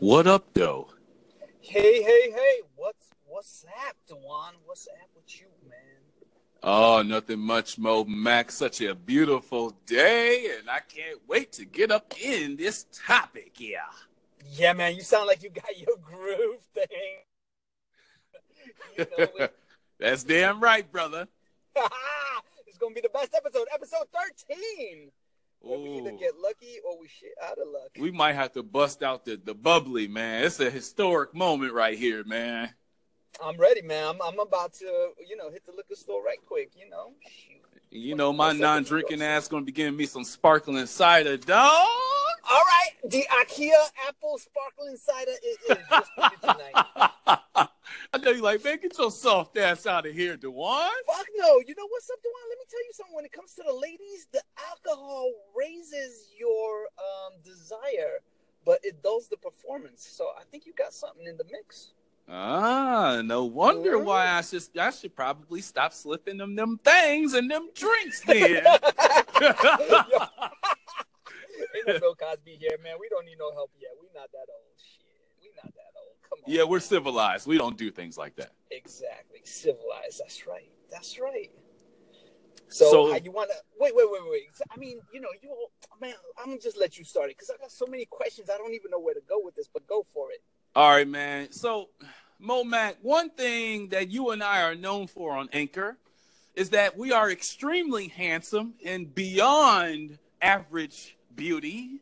What up, though? Hey, hey, hey! What's what's up, Dewan? What's up with you, man? Oh, nothing much, Mo Max. Such a beautiful day, and I can't wait to get up in this topic. Yeah. Yeah, man. You sound like you got your groove thing. you know it. That's damn right, brother. it's gonna be the best episode, episode thirteen. Where we either get lucky or we shit out of luck. We might have to bust out the, the bubbly, man. It's a historic moment right here, man. I'm ready, man. I'm, I'm about to, you know, hit the liquor store right quick. You know, Shoot. You know, my non-drinking ass gonna be giving me some sparkling cider, dog. All right, the IKEA apple sparkling cider is, is just for you tonight. I know you like, man, get your soft ass out of here, Dewan. Fuck no. You know what's up, Dewan? Let me tell you something. When it comes to the ladies, the alcohol raises your um, desire, but it dulls the performance. So I think you got something in the mix. Ah, no wonder why I should I should probably stop slipping them them things and them drinks then. Ain't no Bill Cosby here, man. We don't need no help yet. We not that old. Shit. We not that old. Come on. yeah, we're civilized. We don't do things like that. Exactly. Civilized. That's right. That's right. So, So- how you want to wait, wait, wait, wait. I mean, you know, you man, I'm gonna just let you start it because I got so many questions. I don't even know where to go with this, but go for it. All right, man. So, Mo Mac, one thing that you and I are known for on Anchor is that we are extremely handsome and beyond average beauty.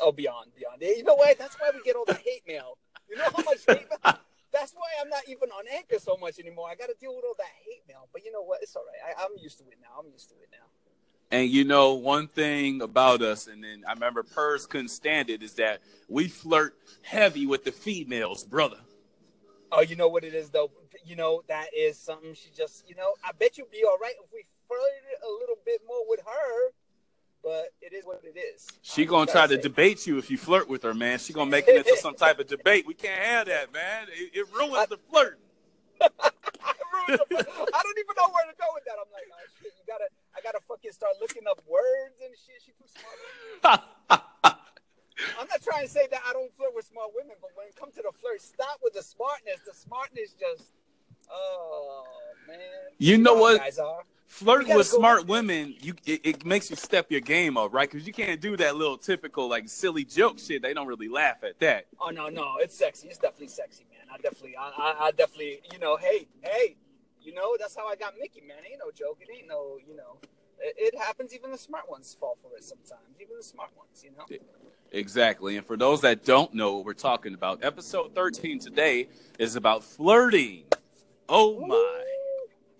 Oh, beyond, beyond. You know what? That's why we get all the hate mail. You know how much hate mail? That's why I'm not even on Anchor so much anymore. I got to deal with all that hate mail. But you know what? It's all right. I, I'm used to it now. I'm used to it now. And you know, one thing about us, and then I remember Purrs couldn't stand it, is that we flirt heavy with the females, brother. Oh, you know what it is though. You know that is something she just. You know, I bet you'd be all right if we flirted a little bit more with her. But it is what it is. She I gonna try to say. debate you if you flirt with her, man. She gonna make it into some type of debate. We can't have that, man. It, it ruins the flirt. I I don't even know where to go with that. I'm like, oh shit, you gotta, I gotta fucking start looking up words and shit. She too smart. I'm not trying to say that I don't flirt with smart women, but when it comes to the flirt, stop with the smartness. The smartness just, oh man. You know how what? Flirting with smart women, you it, it makes you step your game up, right? Because you can't do that little typical like silly joke shit. They don't really laugh at that. Oh no, no, it's sexy. It's definitely sexy, man. I definitely, I, I, I definitely, you know, hey, hey, you know, that's how I got Mickey, man. Ain't no joke. It ain't no, you know, it, it happens. Even the smart ones fall for it sometimes. Even the smart ones, you know. Exactly. And for those that don't know what we're talking about, episode 13 today is about flirting. Oh my.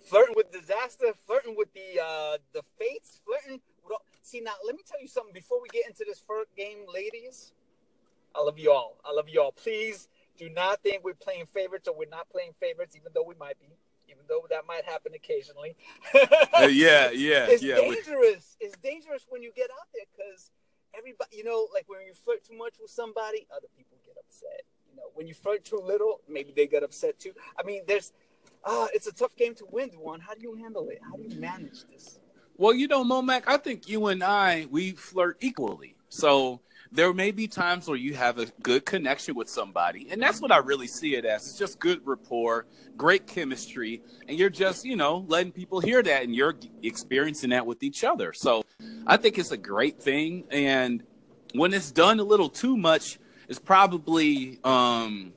Flirting with disaster, flirting with the uh the fates, flirting. With all... See now, let me tell you something before we get into this flirt game, ladies. I love you all. I love you all. Please do not think we're playing favorites or we're not playing favorites, even though we might be, even though that might happen occasionally. Uh, yeah, yeah, it's yeah. we- dangerous. It's dangerous when you get out there because everybody, you know, like when you flirt too much with somebody, other people get upset. You know, when you flirt too little, maybe they get upset too. I mean, there's, ah, it's a tough game to win, Dewan. How do you handle it? How do you manage this? Well, you know, Momac, I think you and I we flirt equally. So there may be times where you have a good connection with somebody, and that's what I really see it as. It's just good rapport, great chemistry, and you're just, you know, letting people hear that, and you're experiencing that with each other. So I think it's a great thing, and when it's done a little too much, it's probably um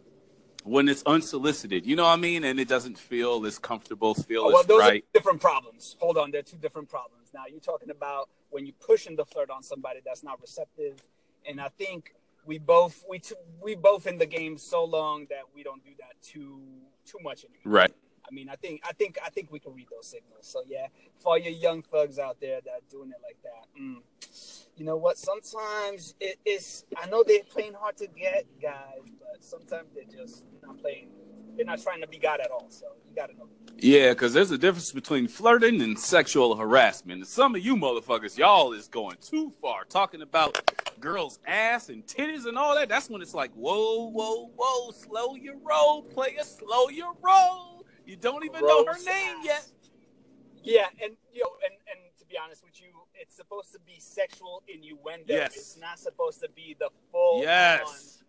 when it's unsolicited. You know what I mean? And it doesn't feel as comfortable, feel Oh, well, as those right. are different problems. Hold on, they're two different problems. Now you're talking about when you're pushing the flirt on somebody that's not receptive, and I think we both we t- we both in the game so long that we don't do that too too much anymore. Right. I mean, I think I think I think we can read those signals. So yeah, for all your young thugs out there that are doing it like that, mm, you know what? Sometimes it is. I know they're playing hard to get guys, but sometimes they're just not playing. They're not trying to be God at all. So you got to know. Yeah, because there's a difference between flirting and sexual harassment. And some of you motherfuckers, y'all is going too far. Talking about girls' ass and titties and all that. That's when it's like, whoa, whoa, whoa, slow your roll, player, slow your roll. You don't even know her name yet. Yeah, and you know, and and to be honest with you, it's supposed to be sexual innuendo. Yes. It's not supposed to be the full. Yes.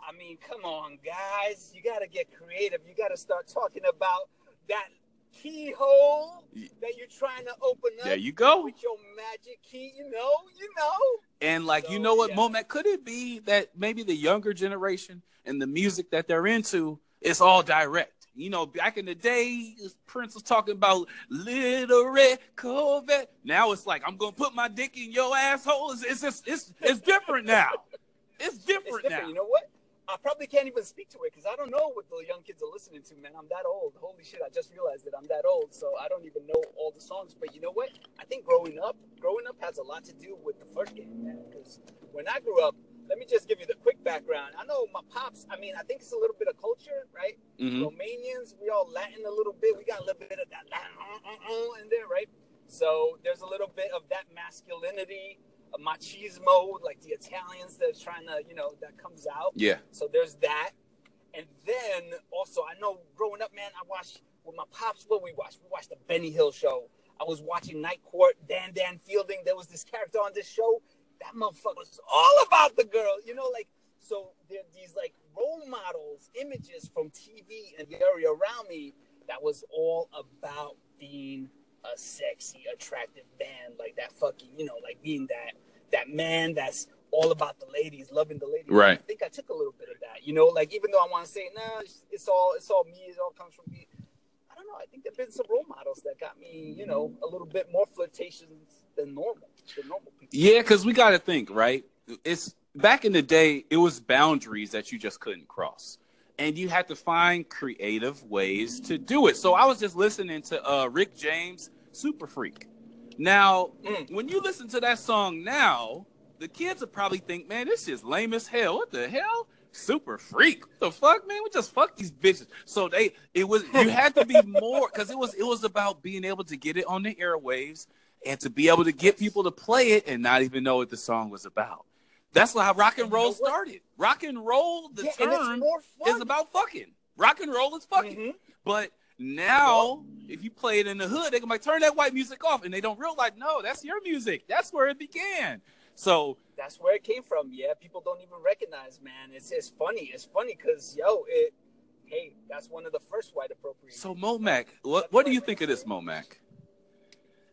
On, I mean, come on, guys. You got to get creative. You got to start talking about that keyhole that you're trying to open up. There you go. With your magic key, you know, you know. And like, So, you know what, yeah. Momac, could it be that maybe the younger generation and the music that they're into is all direct? You know, back in the day, Prince was talking about little red Corvette. Now it's like I'm gonna put my dick in your asshole. It's, it's it's it's different now. It's It's different, different. now. You know what? I probably can't even speak to it because I don't know what the young kids are listening to, man. I'm that old. Holy shit, I just realized that I'm that old. So I don't even know all the songs. But you know what? I think growing up, growing up has a lot to do with the first game, man. Because when I grew up, let me just give you the quick background. I know my pops, I mean, I think it's a little bit culture, right? Mhm. Romanians, we all Latin a little bit. We got a little bit of that Latin uh, uh, uh, in there, right? So there's a little bit of that masculinity, a machismo, like the Italians that's trying to, you know, that comes out. Yeah. So there's that. And then also, I know growing up, man, I watched with my pops. What we watched? We watched the Benny Hill show. I was watching Night Court, Dan Dan Fielding. There was this character on this show. That motherfucker was all about the girl. You know, like so. There are these like role models, images from TV and the area around me that was all about being a sexy, attractive man, like that fucking, you know, like being that that man that's all about the ladies, loving the ladies. Right. I think I took a little bit of that, you know, like even though I want to say, nah, it's, it's all it's all me, it all comes from me. I don't know. I think there've been some role models that got me, you know, a little bit more flirtations than normal, than normal people. Yeah, because we got to think, right? It's back in the day, it was boundaries that you just couldn't cross. And you had to find creative ways to do it. So I was just listening to uh, Rick James, Super Freak. Now, Mm. when you listen to that song now, the kids will probably think, man, this is lame as hell. What the hell? Super freak. What the fuck, man? We just fuck these bitches. So they it was you had to be more because it was it was about being able to get it on the airwaves and to be able to get people to play it and not even know what the song was about. That's how rock and roll started. Rock and roll, the yeah, term is about fucking. Rock and roll is fucking. Mhm. But now, if you play it in the hood, they can like turn that white music off, and they don't realize, no, that's your music. That's where it began. So That's where it came from. Yeah, people don't even recognize, man. It's it's funny. It's funny because yo, it. Hey, that's one of the first white appropriations. So Momac, what what do you think of this, Momac?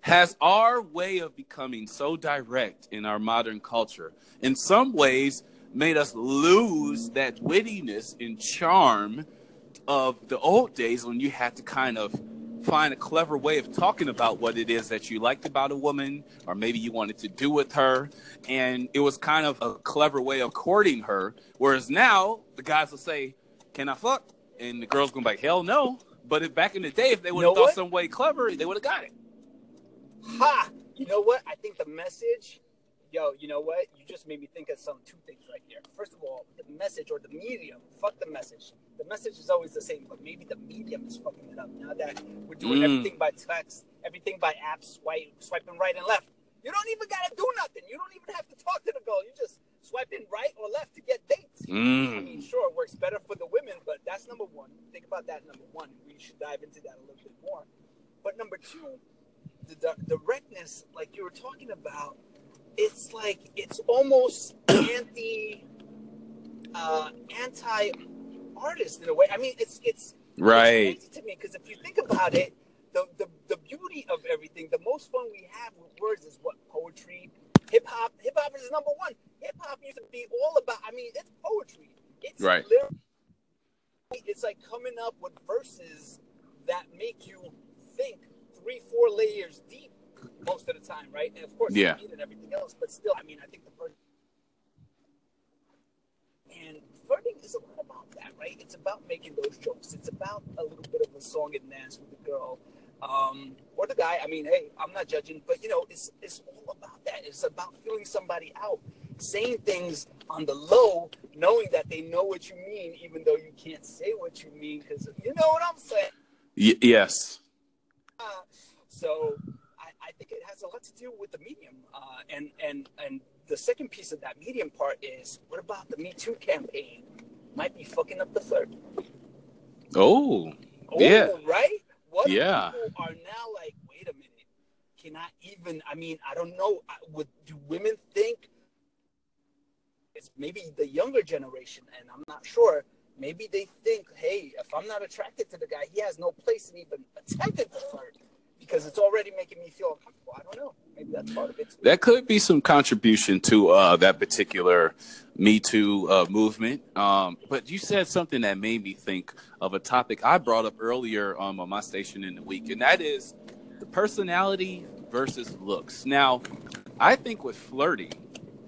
Has our way of becoming so direct in our modern culture, in some ways, made us lose that wittiness and charm of the old days when you had to kind of find a clever way of talking about what it is that you liked about a woman, or maybe you wanted to do with her, and it was kind of a clever way of courting her. Whereas now, the guys will say, "Can I fuck?" and the girls gonna be like, "Hell no." But if back in the day, if they would have know thought what? some way clever, they would have got it. Ha! You know what? I think the message, yo, you know what? You just made me think of some two things right here. First of all, the message or the medium. Fuck the message. The message is always the same, but maybe the medium is fucking it up. Now that we're doing Mm. everything by text, everything by apps, swipe, swiping right and left. You don't even gotta do nothing. You don't even have to talk to the girl. You just swiping right or left to get dates. I mean, Mm. sure, it works better for the women, but that's number one. Think about that. Number one, we should dive into that a little bit more. But number two, the the directness, like you were talking about, it's like it's almost anti, uh, anti artist in a way. I mean, it's it's Right. it's to me because if you think about it, the, the the beauty of everything, the most fun we have with words is what poetry, hip hop. Hip hop is number one. Hip hop used to be all about. I mean, it's poetry. It's Right. It's like coming up with verses that make you think three, four layers deep most of the time, right? And of course, Yeah. and everything else. But still, I mean, I think the first and flirting is a lot about that, right? It's about making those jokes. It's about a little bit of a song and dance with the girl. Um, or the guy. I mean, hey, I'm not judging, but you know, it's it's all about that. It's about feeling somebody out, saying things on the low, knowing that they know what you mean, even though you can't say what you mean, because you know what I'm saying. Y- yes. So I, I think it has a lot to do with the medium, uh, and and and the second piece of that medium part is what about the Me Too campaign? Might be fucking up the flirt. Oh. Oh, Yeah. right. What Yeah. people are now like, wait a minute, can I even? I mean, I don't know. I- Would do women think it's maybe the younger generation, and I'm not sure. Maybe they think, hey, if I'm not attracted to the guy, he has no place in even attempting to flirt because it's already making me feel uncomfortable. I don't know. Maybe that's part of it. Too. That could be some contribution to uh, that particular Me Too uh, movement. Um, but you said something that made me think of a topic I brought up earlier um, on my station in the week, and that is the personality versus looks. Now, I think with flirting,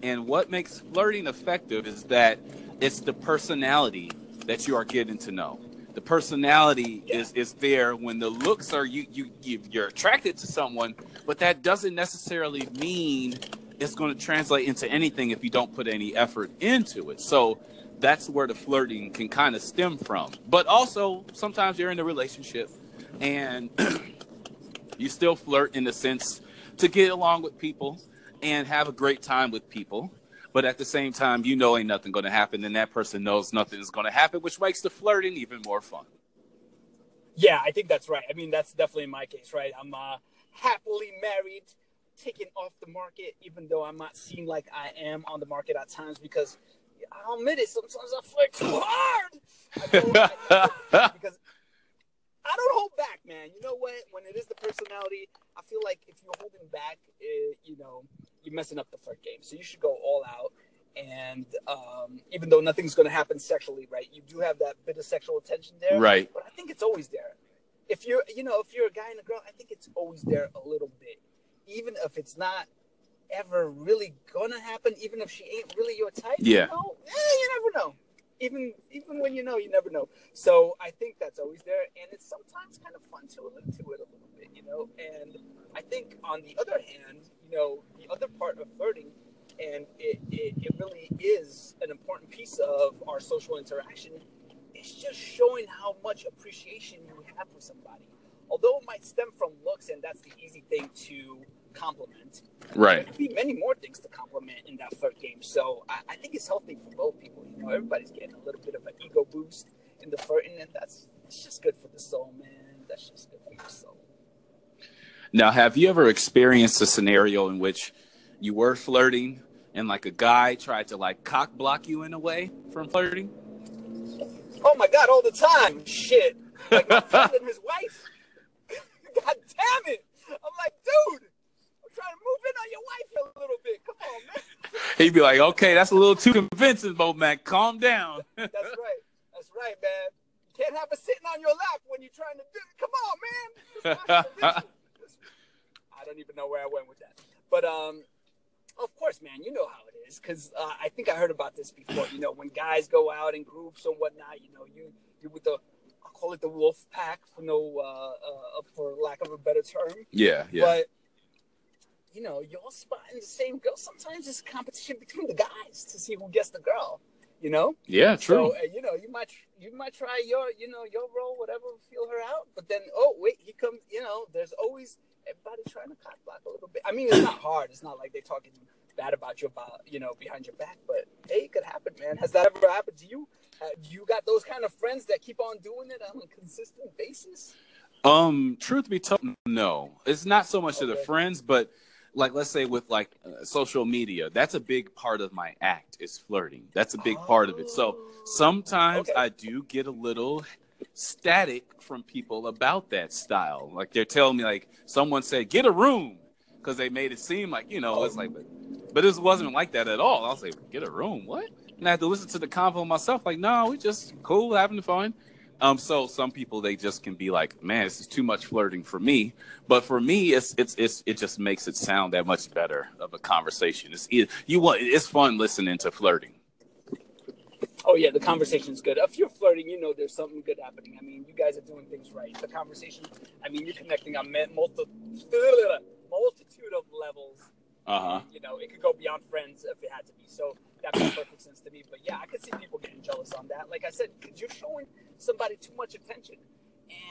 and what makes flirting effective is that it's the personality that you are getting to know the personality yeah. is is there. When the looks are you you you're attracted to someone but that doesn't necessarily mean it's going to translate into anything if you don't put any effort into it. So that's where the flirting can kind of stem from. But also sometimes you're in a relationship and you still flirt in the sense to get along with people and have a great time with people but at the same time, you know ain't nothing going to happen, and that person knows nothing is going to happen, which makes the flirting even more fun. Yeah, I think that's right. I mean, that's definitely my case, right? I'm uh, happily married, taken off the market, even though I'm not seen like I am on the market at times because I'll admit it, sometimes I flirt too hard. I because I don't hold back, man. You know what? When it is the personality, I feel like if you're holding back, it, you know, you're messing up the flirt game. So you should go all out. And um, even though nothing's going to happen sexually, right? You do have that bit of sexual attention there, right? But I think it's always there. If you're, you know, if you're a guy and a girl, I think it's always there a little bit, even if it's not ever really gonna happen. Even if she ain't really your type, yeah, you, know, eh, you never know. Even even when you know, you never know. So I think that's always there, and it's sometimes kind of fun to allude to it a little bit, you know. And I think on the other hand, you know, the other part of flirting, and it, it, it really is an important piece of our social interaction, is just showing how much appreciation you have for somebody. Although it might stem from looks, and that's the easy thing to compliment. Right. There could be many more things to compliment in that flirt game. So I, I think it's healthy for both people. You know, everybody's getting a little bit of an ego boost in the flirting, and that's it's just good for the soul, man. That's just good for your soul. Now, have you ever experienced a scenario in which you were flirting and like a guy tried to like cock block you in a way from flirting? Oh my god, all the time. Shit. Like my friend and his wife. god damn it. I'm like, dude, I'm trying to move in on your wife a little bit. Come on, man. He'd be like, okay, that's a little too convincing, Bo Mac. Calm down. that's right. That's right, man. You can't have her sitting on your lap when you're trying to do it. Come on, man. Don't even know where I went with that. But um, of course, man, you know how it is because uh, I think I heard about this before. You know, when guys go out in groups or whatnot, you know, you you with the I'll call it the wolf pack for no uh, uh, for lack of a better term. Yeah, yeah. But you know, you're all spotting the same girl. Sometimes it's competition between the guys to see who gets the girl. You know. Yeah, true. So, uh, you know, you might you might try your you know your role, whatever, feel her out. But then, oh wait, he comes. You know, there's always everybody trying to cock block a little bit. I mean, it's not hard. It's not like they're talking bad about you about you know behind your back, but hey, it could happen, man. Has that ever happened to you? Have you got those kind of friends that keep on doing it on a consistent basis? Um, truth be told, no. It's not so much okay. to the friends, but like let's say with like uh, social media, that's a big part of my act is flirting. That's a big oh. part of it. So sometimes okay. I do get a little static from people about that style. Like they're telling me, like someone said, "Get a room," because they made it seem like you know it's like, but, but it wasn't like that at all. I was like, "Get a room? What?" And I had to listen to the convo myself. Like, no, we just cool, having fun. Um, so some people they just can be like, "Man, this is too much flirting for me." But for me, it's it's it's it just makes it sound that much better of a conversation. It's it, you want it's fun listening to flirting oh yeah, the conversation's good. If you're flirting, you know there's something good happening. I mean, you guys are doing things right. The conversation, I mean, you're connecting on multi- multitude of levels. Uh-huh. You know, it could go beyond friends if it had to be. So that makes perfect sense to me. But yeah, I could see people getting jealous on that. Like I said, because you're showing somebody too much attention,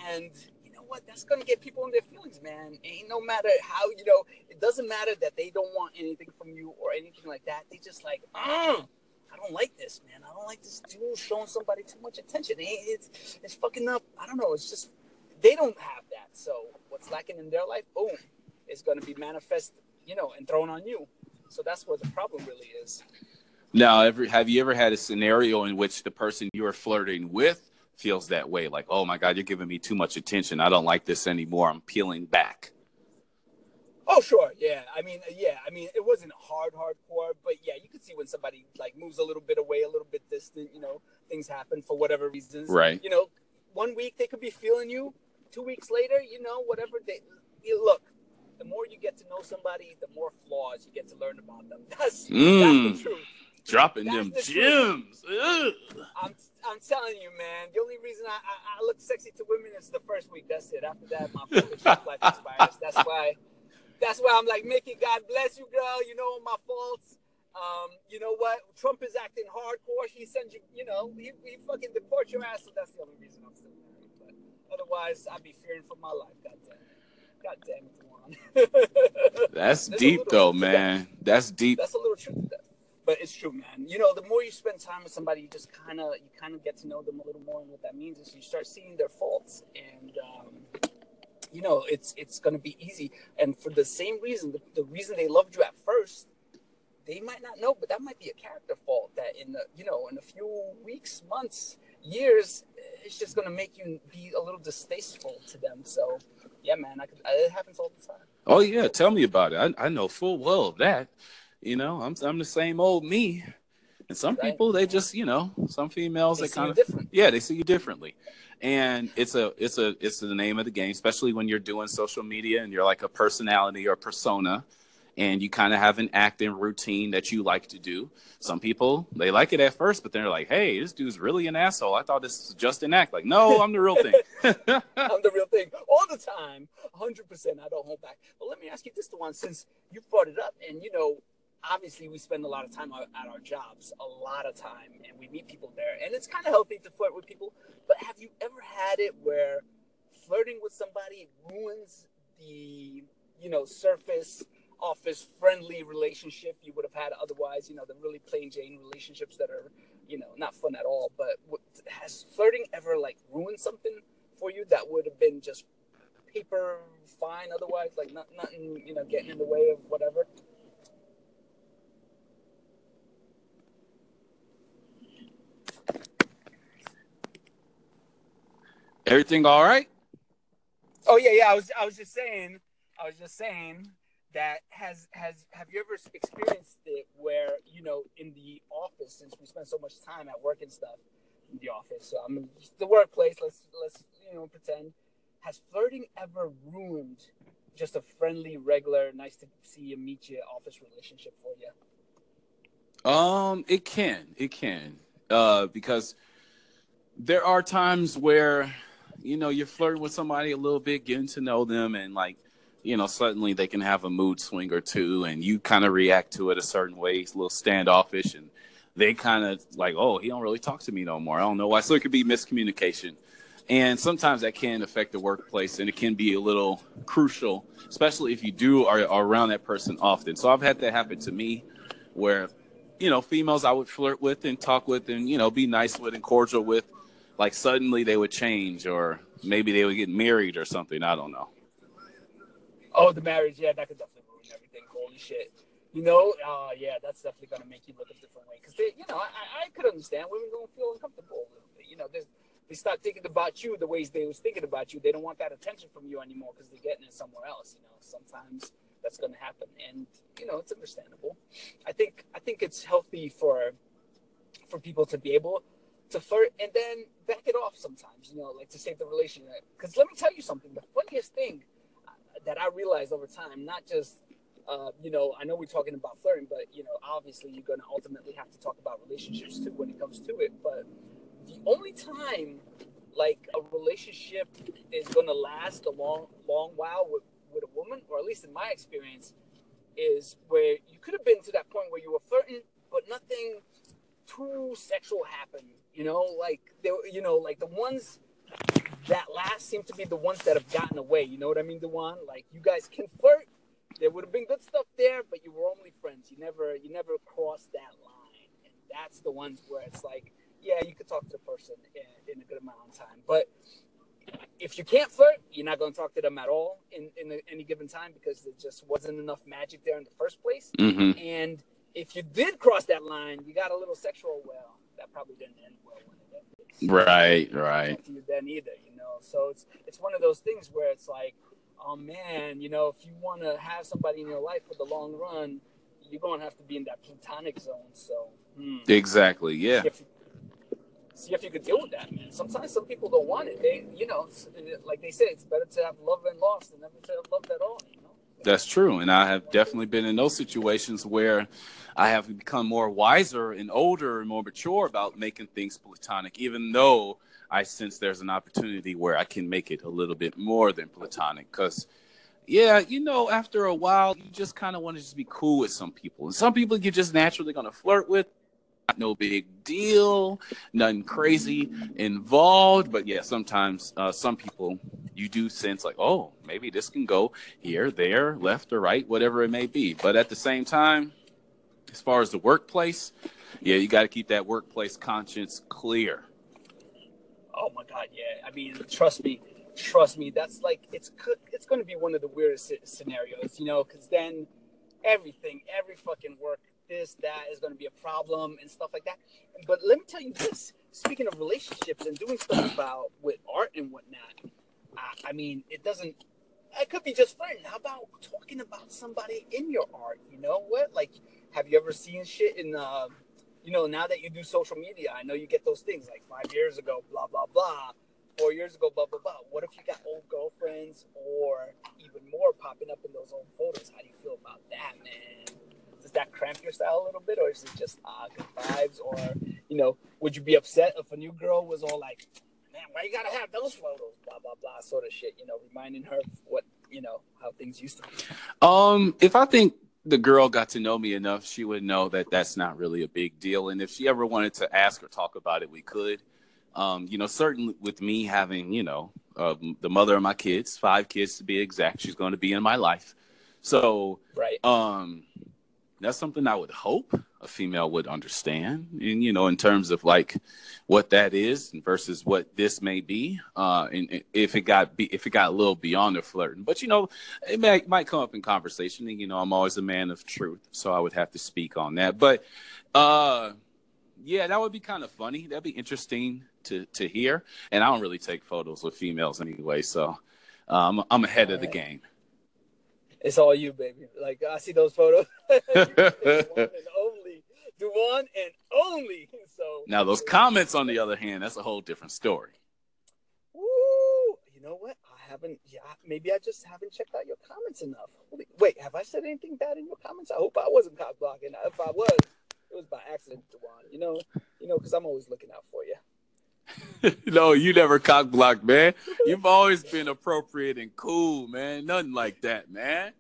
and you know what? That's gonna get people in their feelings, man. Ain't no matter how you know. It doesn't matter that they don't want anything from you or anything like that. They just like, mm, I don't like this, man. I don't like this dude showing somebody too much attention. It's it's fucking up. I don't know. It's just they don't have that. So what's lacking in their life, boom, is going to be manifest, you know, and thrown on you. So that's where the problem really is. Now, ever have you ever had a scenario in which the person you are flirting with feels that way? Like, oh my God, you're giving me too much attention. I don't like this anymore. I'm peeling back. Oh sure, yeah. I mean, yeah. I mean, it wasn't hard, hardcore, but yeah, you could see when somebody like moves a little bit away, a little bit distant. You know, things happen for whatever reasons. Right. You know, one week they could be feeling you. Two weeks later, you know, whatever they you look. The more you get to know somebody, the more flaws you get to learn about them. That's, Mm. that's the truth. Dropping That's them the gems. I'm I'm telling you, man. The only reason I, I, I look sexy to women is the first week. That's it. After that, my life expires. That's why. That's why I'm like, Mickey, God bless you, girl. You know my faults. Um, you know what? Trump is acting hardcore. He sends you, you know, he, he fucking deport your ass. So that's the only reason I'm still married. But otherwise, I'd be fearing for my life. God damn it. God damn it. That's There's deep though, that. man. That's deep. That's a little truth to that. But it's true, man. You know, the more you spend time with somebody, you just kind of you kind of get to know them a little more, and what that means is you start seeing their faults, and um, you know, it's it's going to be easy. And for the same reason, the, the reason they loved you at first, they might not know, but that might be a character fault that in the you know in a few weeks, months, years, it's just going to make you be a little distasteful to them. So, yeah, man, I could, it happens all the time. Oh yeah, tell me about it. I, I know full well that. You know, I'm I'm the same old me. And some Right. people they just, you know, some females They they kind of different. yeah, they see you differently. And it's a it's a it's the name of the game, especially when you're doing social media and you're like a personality or persona and you kind of have an acting routine that you like to do. Some people they like it at first, but then they're like, "Hey, this dude's really an asshole. I thought this was just an act." Like, no, I'm the real thing. I'm the real thing all the time, 100%. I don't hold back. But let me ask you this, one, since you brought it up, and you know, obviously we spend a lot of time at our jobs, a lot of time, and we meet people there, and it's kind of healthy to flirt with people. But have you ever had it where flirting with somebody ruins the, you know, surface office friendly relationship you would have had otherwise? You know, the really plain Jane relationships that are, you know, not fun at all. But has flirting ever like ruined something for you that would have been just paper fine otherwise, like not, nothing, you know, getting in the way of whatever? Everything all right? Oh yeah, yeah. I was I was just saying, I was just saying that has has have you ever experienced it where you know in the office since we spend so much time at work and stuff in the office, so I'm in the workplace. Let's let's you know pretend. Has flirting ever ruined just a friendly, regular, nice to see you, meet you office relationship for you? Um, it can, it can, uh, because there are times where, you know, you're flirting with somebody a little bit, getting to know them, and like, you know, suddenly they can have a mood swing or two, and you kind of react to it a certain way, it's a little standoffish, and they kind of like, oh, he don't really talk to me no more. I don't know why. So it could be miscommunication, and sometimes that can affect the workplace, and it can be a little crucial, especially if you do are, are around that person often. So I've had that happen to me, where you know, females I would flirt with and talk with and, you know, be nice with and cordial with, like suddenly they would change or maybe they would get married or something. I don't know. Oh, the marriage, yeah, that could definitely ruin everything. Holy shit. You know, uh, yeah, that's definitely gonna make you look a different way. Because they, you know, I, I could understand women gonna feel uncomfortable. You know, they start thinking about you the ways they was thinking about you. They don't want that attention from you anymore because they're getting it somewhere else. You know, sometimes that's gonna happen, and you know, it's understandable. I think, I think it's healthy for, for people to be able to flirt and then back it off sometimes. You know, like to save the relationship. Because let me tell you something. The funniest thing that I realized over time, not just, uh, you know, I know we're talking about flirting, but, you know, obviously you're going to ultimately have to talk about relationships too when it comes to it. But the only time, like, a relationship is going to last a long, long while with, with a woman, or at least in my experience, is where you could have been to that point where you were flirting, but nothing too sexual happened. You know, like, they, you know, like the ones that last seem to be the ones that have gotten away. You know what I mean, Dewan? Like you guys can flirt. There would have been good stuff there, but you were only friends. You never you never crossed that line. And that's the ones where it's like, yeah, you could talk to the person in, in a good amount of time. But if you can't flirt, you're not going to talk to them at all in, in any given time because there just wasn't enough magic there in the first place. hmm And if you did cross that line, you got a little sexual. Well, that probably didn't end well when it ended. Right, right. To you then either, you know. So it's it's one of those things where it's like, oh man, you know, if you want to have somebody in your life for the long run, you're gonna have to be in that platonic zone. So hmm. exactly, yeah. See if, you, see if you could deal with that, man. Sometimes some people don't want it. They, you know, like they say, it's better to have love and lost than never to have loved at all. That's true, and I have definitely been in those situations where I have become more wiser and older and more mature about making things platonic, even though I sense there's an opportunity where I can make it a little bit more than platonic. Because, yeah, you know, after a while, you just kind of want to just be cool with some people, and some people you're just naturally going to flirt with. No big deal, nothing crazy involved. But yeah, sometimes uh, some people you do sense like, oh, maybe this can go here, there, left or right, whatever it may be. But at the same time, as far as the workplace, yeah, you got to keep that workplace conscience clear. Oh my God, yeah. I mean, trust me, trust me. That's like it's it's going to be one of the weirdest scenarios, you know, because then everything, every fucking work, this, that is going to be a problem and stuff like that. But let me tell you this: speaking of relationships and doing stuff about with art and whatnot, I, mean, it doesn't it could be just fun. How about talking about somebody in your art? You know what? Like have you ever seen shit in uh, you know, now that you do social media, I know you get those things like five years ago, blah blah blah, four years ago, blah blah blah. What if you got old girlfriends or even more popping up in those old photos? How do you feel about that, man? Does that cramp your style a little bit, or is it just ah good vibes? Or you know, would you be upset if a new girl was all like, "Man, why you gotta have those photos?" Blah blah blah, sort of shit. You know, reminding her what you know how things used to be. Um, if I think the girl got to know me enough, she would know that that's not really a big deal. And if she ever wanted to ask or talk about it, we could. Um, you know, certainly with me having, you know, uh, the mother of my kids, five kids to be exact, she's going to be in my life. So, right. Um, that's something I would hope a female would understand. And, you know, in terms of like what that is versus what this may be. Uh, and if it got, be, if it got a little beyond the flirting, but you know, it may, might come up in conversation and, you know, I'm always a man of truth. So I would have to speak on that. But, uh, yeah, that would be kind of funny. That'd be interesting to, to hear. And I don't really take photos with females anyway. So, um, I'm ahead of the game it's all you, baby. Like I see those photos. only, the one and only. So now those comments, on the other hand, that's a whole different story. Woo! You know what? I haven't. Yeah, maybe I just haven't checked out your comments enough. Holy, wait, have I said anything bad in your comments? I hope I wasn't cock blocking. If I was, it was by accident, Dewan. You know, you know, because I'm always looking out for you. no, you never cock blocked, man. You've always been appropriate and cool, man. Nothing like that, man.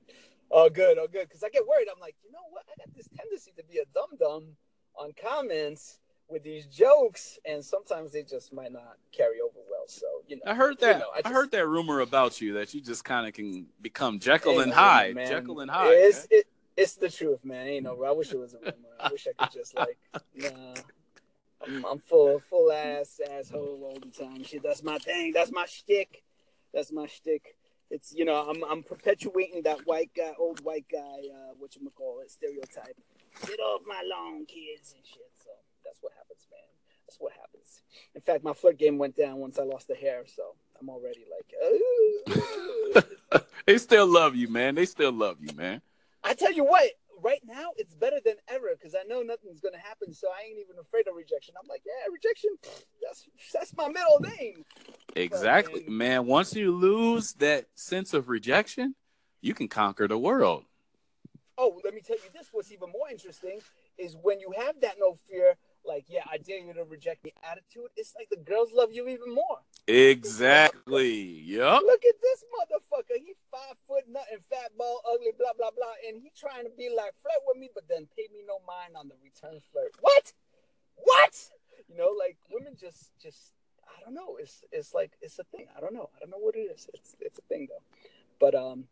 Oh, good. Oh, good. Because I get worried. I'm like, you know what? I got this tendency to be a dum dum on comments with these jokes, and sometimes they just might not carry over well. So, you know, I heard that. You know, I, just, I, heard that rumor about you that you just kind of can become Jekyll and Hyde. Man. Jekyll and Hyde. It's, it, it's the truth, man. Ain't no. I wish it was a rumor. I wish I could just like, nah. I'm, I'm full full ass asshole all the time. Shit, that's my thing. That's my shtick. That's my shtick. It's you know I'm I'm perpetuating that white guy, old white guy, uh, what you call it, stereotype. Get off my lawn, kids and shit. So that's what happens, man. That's what happens. In fact, my flirt game went down once I lost the hair, so I'm already like, they still love you, man. They still love you, man. I tell you what, right now it's better than ever because I know nothing's gonna happen, so I ain't even afraid of rejection. I'm like, yeah, rejection. That's that's my middle name. Exactly, but, man. man. Once you lose that sense of rejection, you can conquer the world. Oh, let me tell you this. What's even more interesting is when you have that no fear like, yeah, I dare you to reject me attitude, it's like the girls love you even more. Exactly. Yep. Look at this motherfucker. He five foot nothing, fat ball, ugly, blah blah blah, and he trying to be like flirt with me, but then pay me no mind on the return flirt. What? What? You know, like women just just I don't know. It's it's like it's a thing. I don't know. I don't know what it is. It's it's a thing though. But um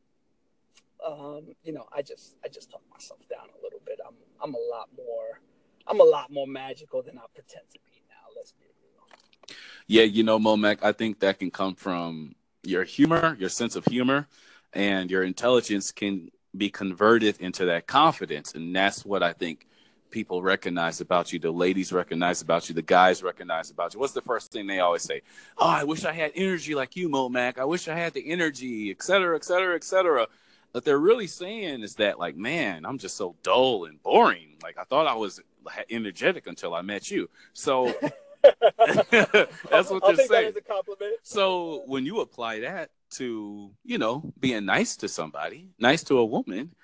um, you know, I just I just talk myself down a little bit. I'm I'm a lot more I'm a lot more magical than I pretend to be now. Let's be real. Yeah, you know, Momac, I think that can come from your humor, your sense of humor, and your intelligence can be converted into that confidence, and that's what I think people recognize about you, the ladies recognize about you, the guys recognize about you? What's the first thing they always say? Oh, I wish I had energy like you, Mo Mac. I wish I had the energy, et cetera, et cetera, et cetera. What they're really saying is that, like, man, I'm just so dull and boring. Like, I thought I was energetic until I met you. So that's what I'll they're saying. That a compliment. So when you apply that to, you know, being nice to somebody, nice to a woman,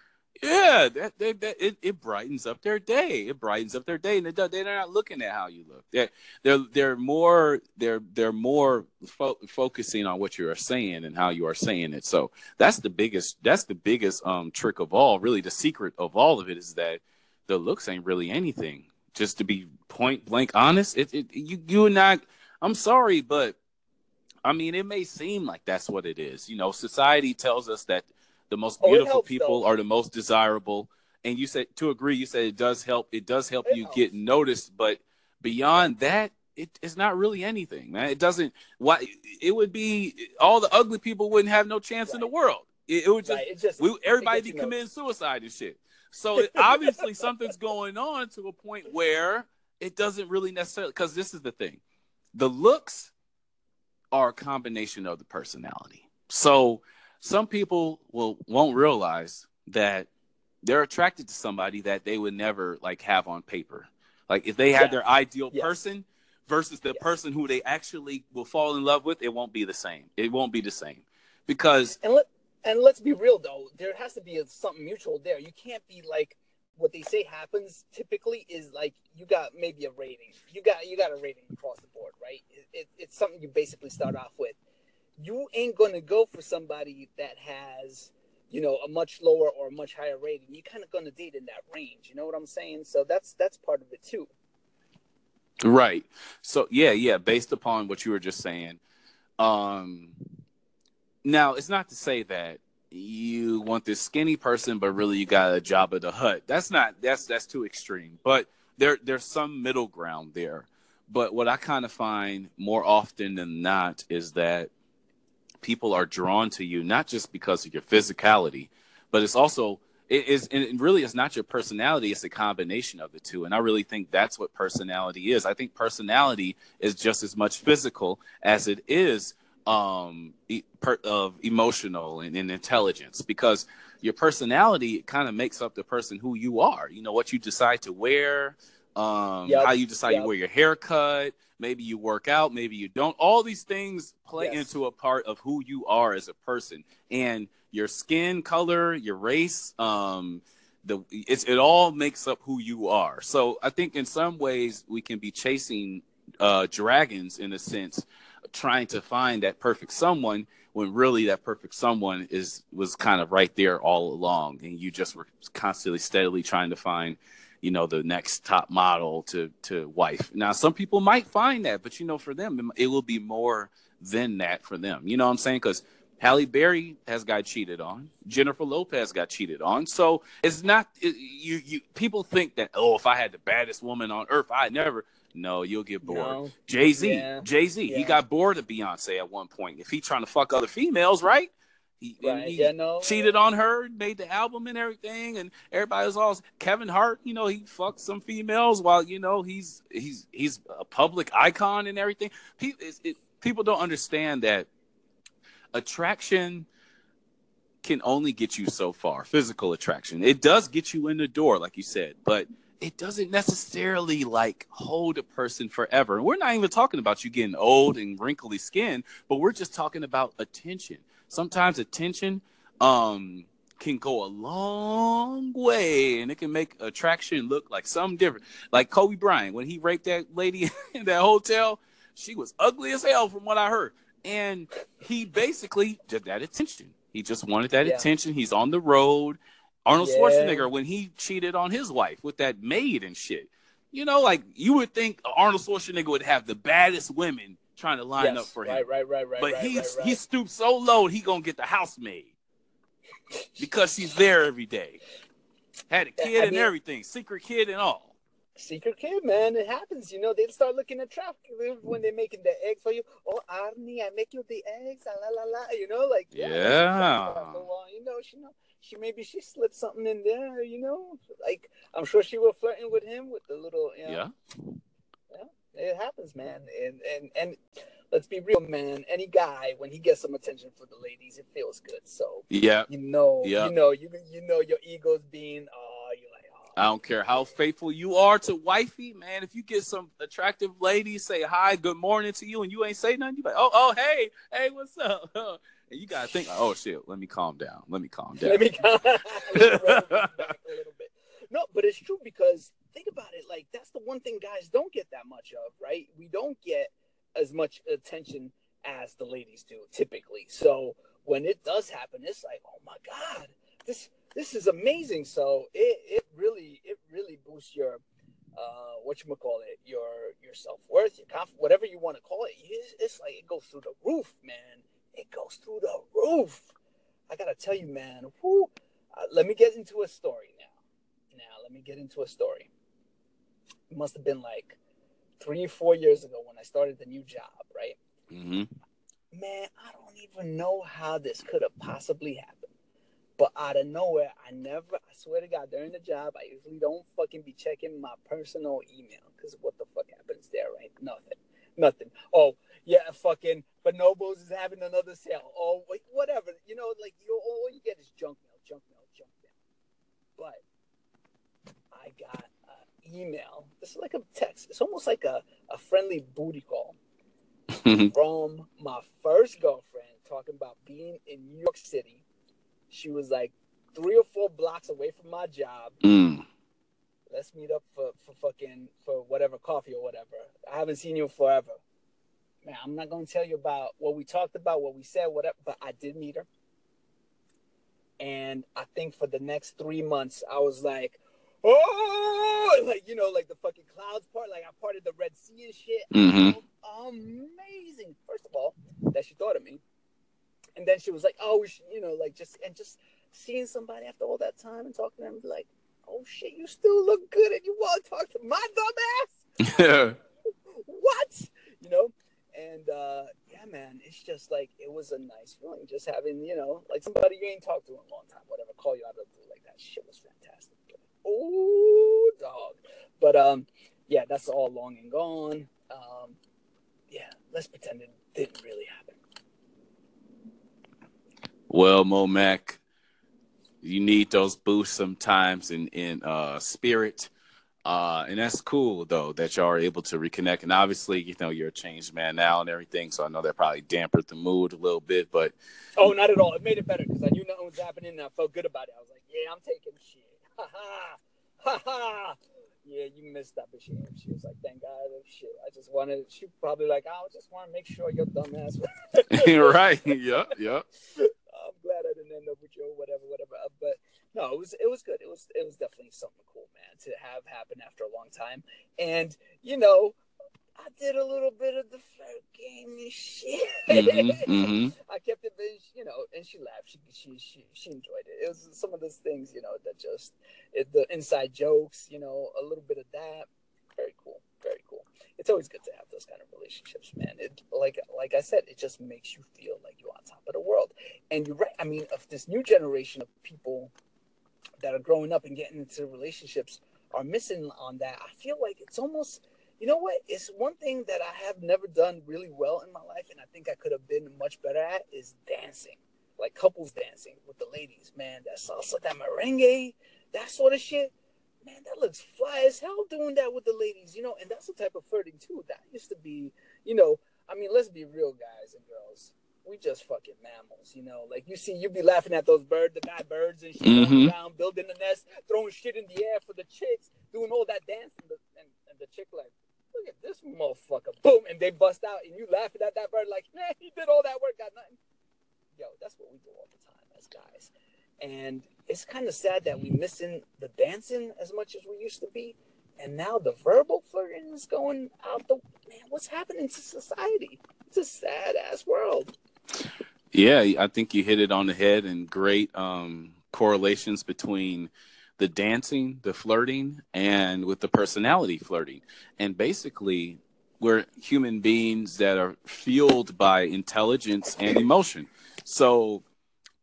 yeah, that, that, that it, it brightens up their day. It brightens up their day, and does, they're not looking at how you look. They're they're they're more they're they're more fo- focusing on what you are saying and how you are saying it. So that's the biggest that's the biggest um trick of all. Really, the secret of all of it is that the looks ain't really anything. Just to be point blank honest, it, it you you and I. I'm sorry, but I mean, it may seem like that's what it is. You know, society tells us that the most Oh, beautiful helps, people though. are the most desirable. And you said to agree, you said it does help. It does help It you helps. get noticed, but beyond that, it, it's not really anything, man. It doesn't. Why it would be all the ugly people wouldn't have no chance in the world. It, it would just Right, it just we everybody be committing suicide and shit. So it, obviously something's going on to a point where it doesn't really necessarily because this is the thing, the looks are a combination of the personality. So some people will won't realize that they're attracted to somebody that they would never like have on paper. Like if they had Yeah. their ideal Yes. person versus the Yes. person who they actually will fall in love with, it won't be the same. It won't be the same because let and let's be real though, there has to be a, something mutual there. You can't be like what they say happens typically is like you got maybe a rating. You got you got a rating across the board, right? It, it, it's something you basically start off with. You ain't gonna go for somebody that has you know a much lower or a much higher rating. You're kind of gonna date in that range. You know what I'm saying? So that's that's part of it too. Right. So yeah, yeah, based upon what you were just saying. Um now it's not to say that you want this skinny person but really you got a job at the hut. That's not that's that's too extreme. But there there's some middle ground there. But what I kind of find more often than not is that people are drawn to you not just because of your physicality, but it's also it is and really is not your personality it's a combination of the two and i really think that's what personality is i think personality is just as much physical as it is um e- per, of emotional and, and intelligence because your personality kind of makes up the person who you are you know what you decide to wear um Yep. how you decide Yep. you wear your haircut maybe you work out maybe you don't all these things play Yes. into a part of who you are as a person and your skin color your race um the it's it all makes up who you are so i think in some ways we can be chasing uh dragons in a sense trying to find that perfect someone when really that perfect someone is was kind of right there all along and you just were constantly steadily trying to find you know the next top model to to wife now some people might find that but you know for them it will be more than that for them you know what i'm saying because Halle Berry has got cheated on. Jennifer Lopez got cheated on. So it's not it, you. You people think that oh, if I had the baddest woman on earth, I never. No, you'll get bored. No. Jay Z, Yeah. Jay Z, he got bored of Beyonce at one point. If he trying to fuck other females, right? He, Right. he Yeah, no. cheated on her, made the album and everything, and everybody was all Kevin Hart. You know, he fucked some females while you know he's he's he's a public icon and everything. People, it, people don't understand that attraction can only get you so far. Physical attraction, it does get you in the door, like you said, but it doesn't necessarily like hold a person forever. And we're not even talking about you getting old and wrinkly skin, but we're just talking about attention. Sometimes attention um can go a long way and it can make attraction look like something different. Like Kobe Bryant, when he raped that lady in that hotel, she was ugly as hell from what I heard. And he basically just that attention. He just wanted that Yeah. attention. He's on the road. Arnold Yeah. Schwarzenegger, when he cheated on his wife with that maid and shit, you know, like you would think Arnold Schwarzenegger would have the baddest women trying to line Yes. up for him. Right, right, right, right. but right, he's right, right. he stooped so low he gonna get the housemaid because she's there every day. Had a kid I and mean- everything, secret kid and all. secret kid, man. It happens. You know, they start looking at attractive when they're making the eggs for you. Oh, Arnie, I make you the eggs. Ah, la la la. You know, like Yeah. you know, she know she maybe she slipped something in there. You know, like I'm sure she was flirting with him with the little. You know, Yeah. it happens, man. And and and let's be real, man. Any guy when he gets some attention for the ladies, it feels good. So Yeah. you know, Yeah. you know, you you know your ego's being. Uh, oh, you're like, oh. I don't care how faithful you are to wifey, man. If you get some attractive ladies say hi, good morning to you, and you ain't say nothing, you like, oh, oh, hey, hey, what's up? And you gotta think, oh shit, let me calm down. Let me calm down. Let me let me roll this back a little bit. No, but it's true because think about it. Like that's the one thing guys don't get that much of, right? We don't get as much attention as the ladies do typically. So when it does happen, it's like, oh my god, this this is amazing. So it it really it really boosts your uh what you call it your your self-worth your conf- whatever you want to call it it's, it's like it goes through the roof man it goes through the roof i gotta tell you man whoo, uh, let me get into a story now now let me get into a story it must have been like three four years ago when i started the new job right Mm-hmm. man, I don't even know how this could have possibly happened. But out of nowhere, I never, I swear to God, during the job, I usually don't fucking be checking my personal email because what the fuck happens there, right? Nothing. Nothing. Oh, yeah, fucking Bonobos is having another sale. Oh, wait, whatever. You know, like, you all you get is junk mail, junk mail, junk mail. But I got an email. This is like a text. It's almost like a, a friendly booty call from my first girlfriend talking about being in New York City. She was like three or four blocks away from my job. mm. Let's meet up for, for fucking for whatever coffee or whatever. I haven't seen you forever. Man, I'm not gonna tell you about what we talked about, what we said, whatever, but I did meet her. And I think for the next three months, I was like, oh, like you know, like the fucking clouds part, like I parted the Red Sea and shit. Mm-hmm. Amazing. First of all, that she thought of me, and then she was like, oh, we should, you know, like just and just seeing somebody after all that time and talking to them, like, oh shit, you still look good, and you want to talk to my dumb ass? Yeah. what you know and uh yeah man it's just like it was a nice feeling just having you know like somebody you ain't talked to in a long time whatever call you out of the blue like that shit was fantastic. Oh dog. But um yeah that's all long and gone. Um yeah let's pretend it didn't really happen. Well, Momac, you need those boosts sometimes in in uh, spirit, uh, and that's cool though that y'all are able to reconnect. And obviously, you know, you're a changed man now and everything, so I know that probably dampened the mood a little bit. But oh not at all it made it better because i knew nothing was happening and i felt good about it i was like yeah i'm taking shit ha ha ha ha yeah, you missed that, but she, she was like, "Thank God, shit." I just wanted. She probably like, "I just want to make sure your dumb ass." right, yeah, yeah. I'm glad I didn't end up with you or whatever, whatever. But no, it was it was good. It was it was definitely something cool, man, to have happen after a long time. And you know, I did a little bit of the flirt game and shit. Mhm, mhm. I kept it, you know, and she laughed. She she she she enjoyed it. It was some of those things, you know, that just it, the inside jokes, you know, a little bit of that. Very cool, very cool. It's always good to have those kind of relationships, man. It like like I said, it just makes you feel like you're on top of the world. And you're right. I mean, of this new generation of people that are growing up and getting into relationships are missing on that. I feel like it's almost you know what? It's one thing that I have never done really well in my life, and I think I could have been much better at is dancing, like couples dancing with the ladies. Man, that salsa, that merengue, that sort of shit. Man, that looks fly as hell doing that with the ladies, you know. And that's the type of flirting too. That used to be, you know. I mean, let's be real, guys and girls. We just fucking mammals, you know. Like you see, you be laughing at those birds, the guy birds and shit Mhm. around, building the nest, throwing shit in the air for the chicks, doing all that dance, and the, and, and the chick like, look at this motherfucker, boom, and they bust out, and you laughing at that bird like, man, he did all that work, got nothing. Yo, that's what we do all the time as guys, and it's kind of sad that we missing the dancing as much as we used to be, and now the verbal flirting is going out the man. What's happening to society? It's a sad ass world. Yeah, I think you hit it on the head and great um, correlations between the dancing, the flirting, and with the personality flirting. And basically, we're human beings that are fueled by intelligence and emotion. So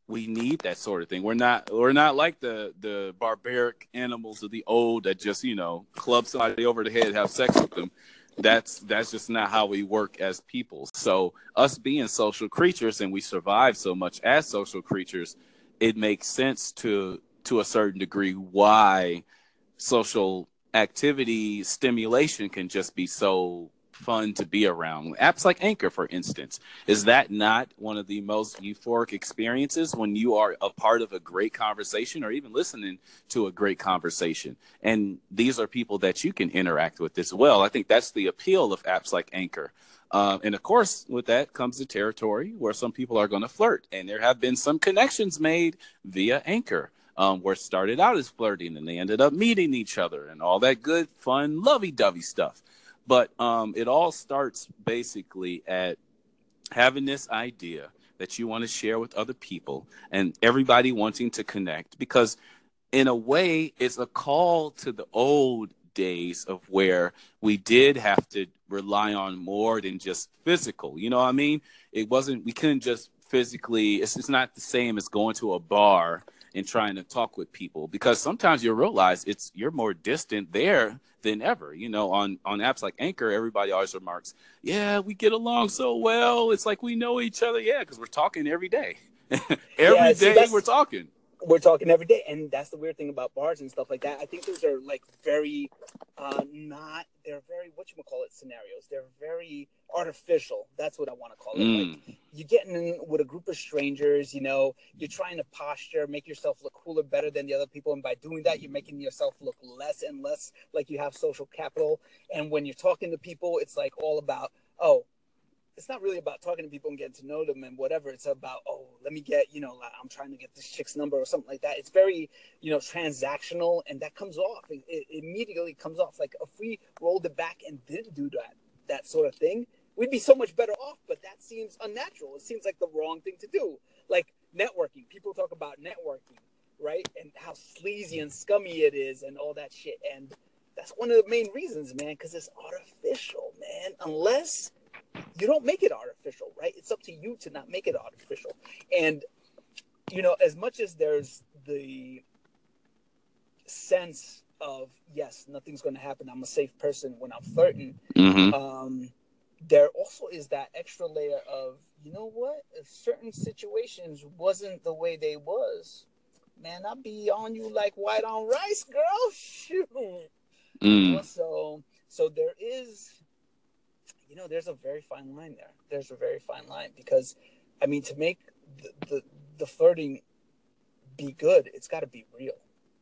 we need that sort of thing. We're not we're not like the the barbaric animals of the old that just you know club somebody over the head, have sex with them. That's that's just not how we work as people. So us being social creatures and we survive so much as social creatures, it makes sense to to a certain degree why social activity stimulation can just be so fun to be around. Apps like Anchor, for instance, is that not one of the most euphoric experiences when you are a part of a great conversation or even listening to a great conversation? And these are people that you can interact with as well. I think that's the appeal of apps like Anchor. Uh, and of course, with that comes the territory where some people are going to flirt. And there have been some connections made via Anchor. Um, where started out as flirting and they ended up meeting each other and all that good, fun, lovey dovey stuff. But um, it all starts basically at having this idea that you want to share with other people and everybody wanting to connect because in a way it's a call to the old days of where we did have to rely on more than just physical you know what i mean? It wasn't we couldn't just physically it's, it's not the same as going to a bar and trying to talk with people because sometimes you realize it's you're more distant there than ever. You know, on on apps like Anchor, everybody always remarks, "Yeah, we get along so well. It's like we know each other." Yeah, because we're talking every day. every yeah, see, day we're talking we're talking every day and that's the weird thing about bars and stuff like that. I think those are like very uh not they're very what you call it scenarios. They're very artificial. That's what i want to call it. Mm. like you're getting in with a group of strangers you know you're trying to posture make yourself look cooler better than the other people and by doing that you're making yourself look less and less like you have social capital. And when you're talking to people it's like all about oh it's not really about talking to people and getting to know them and whatever. It's about, oh, let me get, you know, I'm trying to get this chick's number or something like that. It's very, you know, transactional and that comes off. It, it immediately comes off. Like if we rolled it back and didn't do that, that sort of thing, we'd be so much better off. But that seems unnatural. It seems like the wrong thing to do. Like networking. People talk about networking, right? And how sleazy and scummy it is and all that shit. And that's one of the main reasons, man, because it's artificial, man. Unless you don't make it artificial, right? It's up to you to not make it artificial. And you know, as much as there's the sense of yes, nothing's going to happen. I'm a safe person when I'm flirting. Mm-hmm. Um, there also is that extra layer of you know what? If certain situations wasn't the way they was, man, I'd be on you like white on rice, girl. Shoot. Mm. So, so there is you know, there's a very fine line there. There's a very fine line because, I mean, to make the the, the flirting be good, it's got to be real.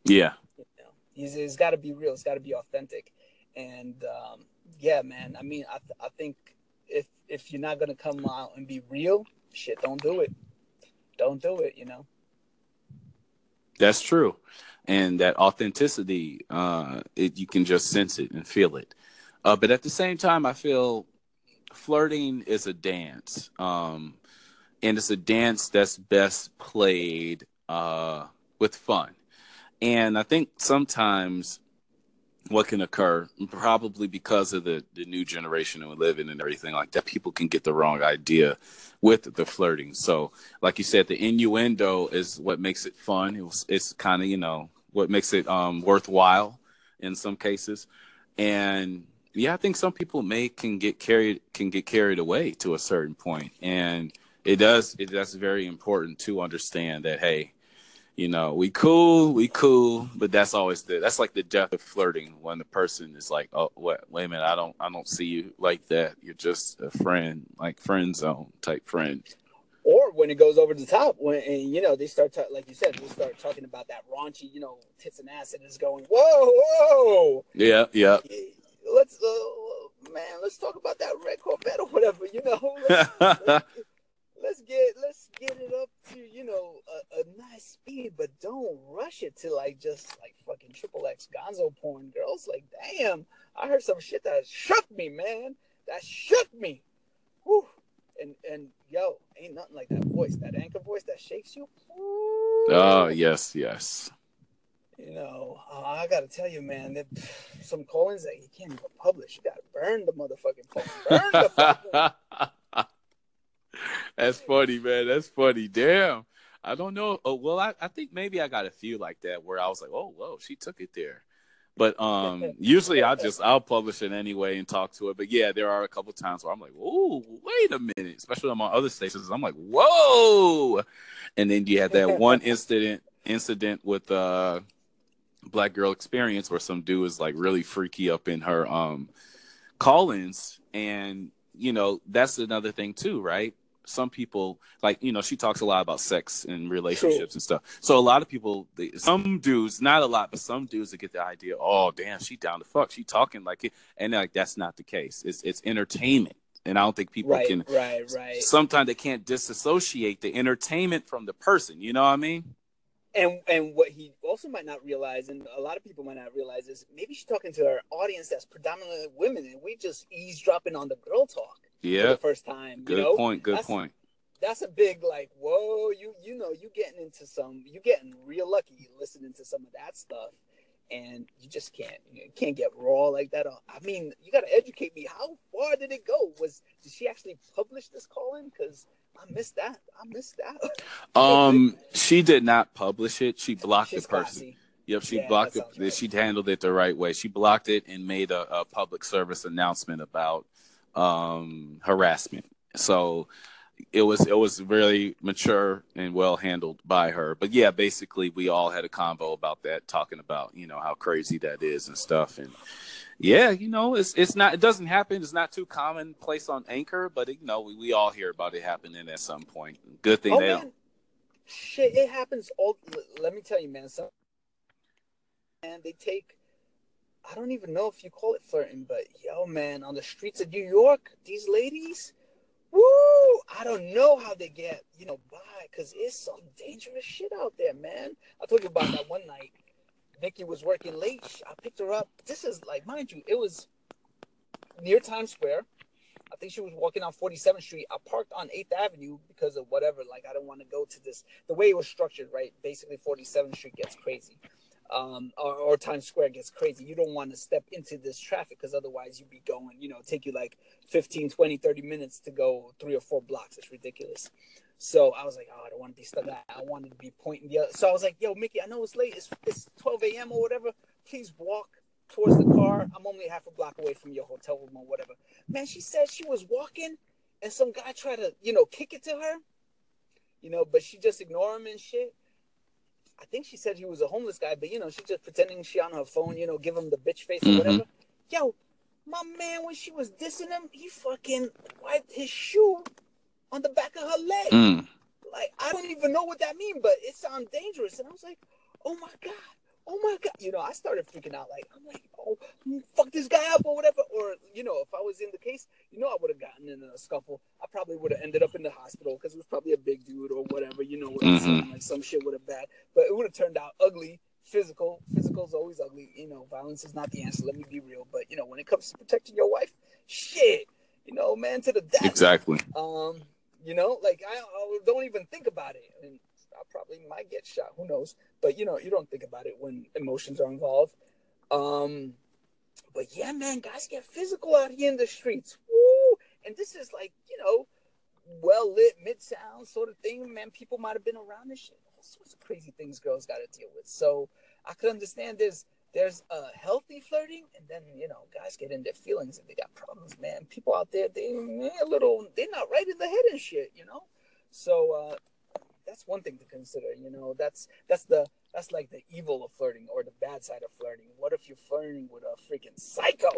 Yeah. You know, it's, it's got to be real. It's got to be authentic. And um, yeah, man. I mean, I th- I think if if you're not gonna come out and be real, shit, don't do it. Don't do it. You know. That's true, and that authenticity, uh, it, you can just sense it and feel it. Uh, but at the same time, I feel flirting is a dance, um, and it's a dance that's best played uh, with fun. And I think sometimes what can occur, probably because of the, the new generation we live in and everything like that, people can get the wrong idea with the flirting. So, like you said, the innuendo is what makes it fun. It's kind of, you know, what makes it um, worthwhile in some cases. And yeah, I think some people may can get carried can get carried away to a certain point, and it does it that's very important to understand that hey, you know, we cool, we cool, but that's always the that's like the death of flirting when the person is like, oh, what? Wait a minute, I don't I don't see you like that. You're just a friend, like friend zone type friend. Or when it goes over the top, when and you know they start ta- like you said, they start talking about that raunchy, you know, tits and ass, and it's going, whoa, whoa. Yeah, yeah let's uh, man, let's talk about that red Corvette or whatever. You know, let's, let's, let's get let's get it up to you know a, a, nice speed, but don't rush it to like just like fucking triple X Gonzo porn girls. Like, damn, I heard some shit that shook me, man. That shook me. Whew. And and yo, ain't nothing like that voice, that anchor voice that shakes you. Oh yes, yes. You know, uh, I gotta tell you, man, that some callings that you can't even publish. You gotta burn the motherfucking phone. Burn the phone. That's funny, man. That's funny. Damn. I don't know. Oh, well, I, I think maybe I got a few like that where I was like, oh, whoa, she took it there. But um, usually I just I'll publish it anyway and talk to it. But yeah, there are a couple times where I'm like, "Oh, wait a minute!" Especially on my other stations, I'm like, "Whoa!" And then you had that one incident incident with uh, Black Girl Experience where some dude is like really freaky up in her um call-ins, and you know that's another thing too, right? some people like you know she talks a lot about sex and relationships and stuff. So a lot of people they, some dudes not a lot but some dudes that get the idea oh damn she down to fuck. She talking like it. And like that's not the case. It's it's entertainment. And i don't think people right, can right right. Sometimes they can't disassociate the entertainment from the person. You know what i mean and and what he also might not realize, and a lot of people might not realize, is maybe she's talking to her audience that's predominantly women, and we just eavesdropping on the girl talk yeah. the first time. Good you know? point. Good that's, point. That's a big like, whoa, you you know, you getting into some, you getting real lucky listening to some of that stuff, and you just can't you can't get raw like that. Uh, I mean, you got to educate me. How far did it go? Was did she actually publish this call in? Because I missed that. I missed that. um, she did not publish it. She blocked She's the person. classy. Yep, she Yeah, blocked it. right. She handled it the right way. She blocked it and made a, a public service announcement about um, harassment. So it was it was really mature and well handled by her. But yeah, basically we all had a convo about that, talking about you know how crazy that is and stuff. And yeah, you know it's it's not it doesn't happen. It's not too commonplace on Anchor, but you know we, we all hear about it happening at some point. Good thing Oh they man, don't. shit, it happens all. Let me tell you, man. Some and they take. I don't even know if you call it flirting, but yo, man, on the streets of New York, these ladies, woo! I don't know how they get, you know, by because it's some dangerous shit out there, man. I told you about that one night. Nikki was working late. I picked her up. This is like, mind you, it was near Times Square. I think she was walking on 47th Street. I parked on 8th Avenue because of whatever. Like, I don't want to go to this. The way it was structured, right? Basically, 47th Street gets crazy. Um, or, or Times Square gets crazy. You don't want to step into this traffic because otherwise you'd be going, you know, take you like 15, 20, 30 minutes to go three or four blocks. It's ridiculous. So I was like, oh, I don't want to be stuck. I I wanted to be pointing the other. So I was like, yo, Mickey, I know it's late. It's, it's 12 a.m. or whatever. Please walk towards the car. I'm only half a block away from your hotel room or whatever. Man, she said she was walking and some guy tried to, you know, kick it to her, you know, but she just ignored him and shit. I think she said he was a homeless guy, but you know, she just pretending she on her phone, you know, give him the bitch face or Mhm. whatever. Yo, my man, when she was dissing him, he fucking wiped his shoe on the back of her leg. Mm. Like, I don't even know what that means, but it sounds dangerous. And I was like, oh my God. Oh my god! You know, I started freaking out. Like, I'm like, oh, fuck this guy up or whatever. Or you know, if I was in the case, you know, I would have gotten in a scuffle. I probably would have ended up in the hospital because it was probably a big dude or whatever. You know, Mhm. like some shit would have bad, but it would have turned out ugly. Physical, physical is always ugly. You know, violence is not the answer. Let me be real. But you know, when it comes to protecting your wife, shit, you know, man, to the death. Exactly. Um, you know, like I, I don't even think about it, and I probably might get shot. Who knows? But you know, you don't think about it when emotions are involved. Um, but yeah, man, guys get physical out here in the streets. Woo! And this is like you know, well lit midtown sort of thing. Man, people might have been around this shit. All sorts of crazy things girls got to deal with. So I could understand there's there's a healthy flirting, and then you know, guys get in their feelings and they got problems. Man, people out there they they're a little they're not right in the head and shit. You know, so uh, that's one thing to consider. You know, that's that's the that's like the evil of flirting or the bad side of flirting. What if you're flirting with a freaking psycho?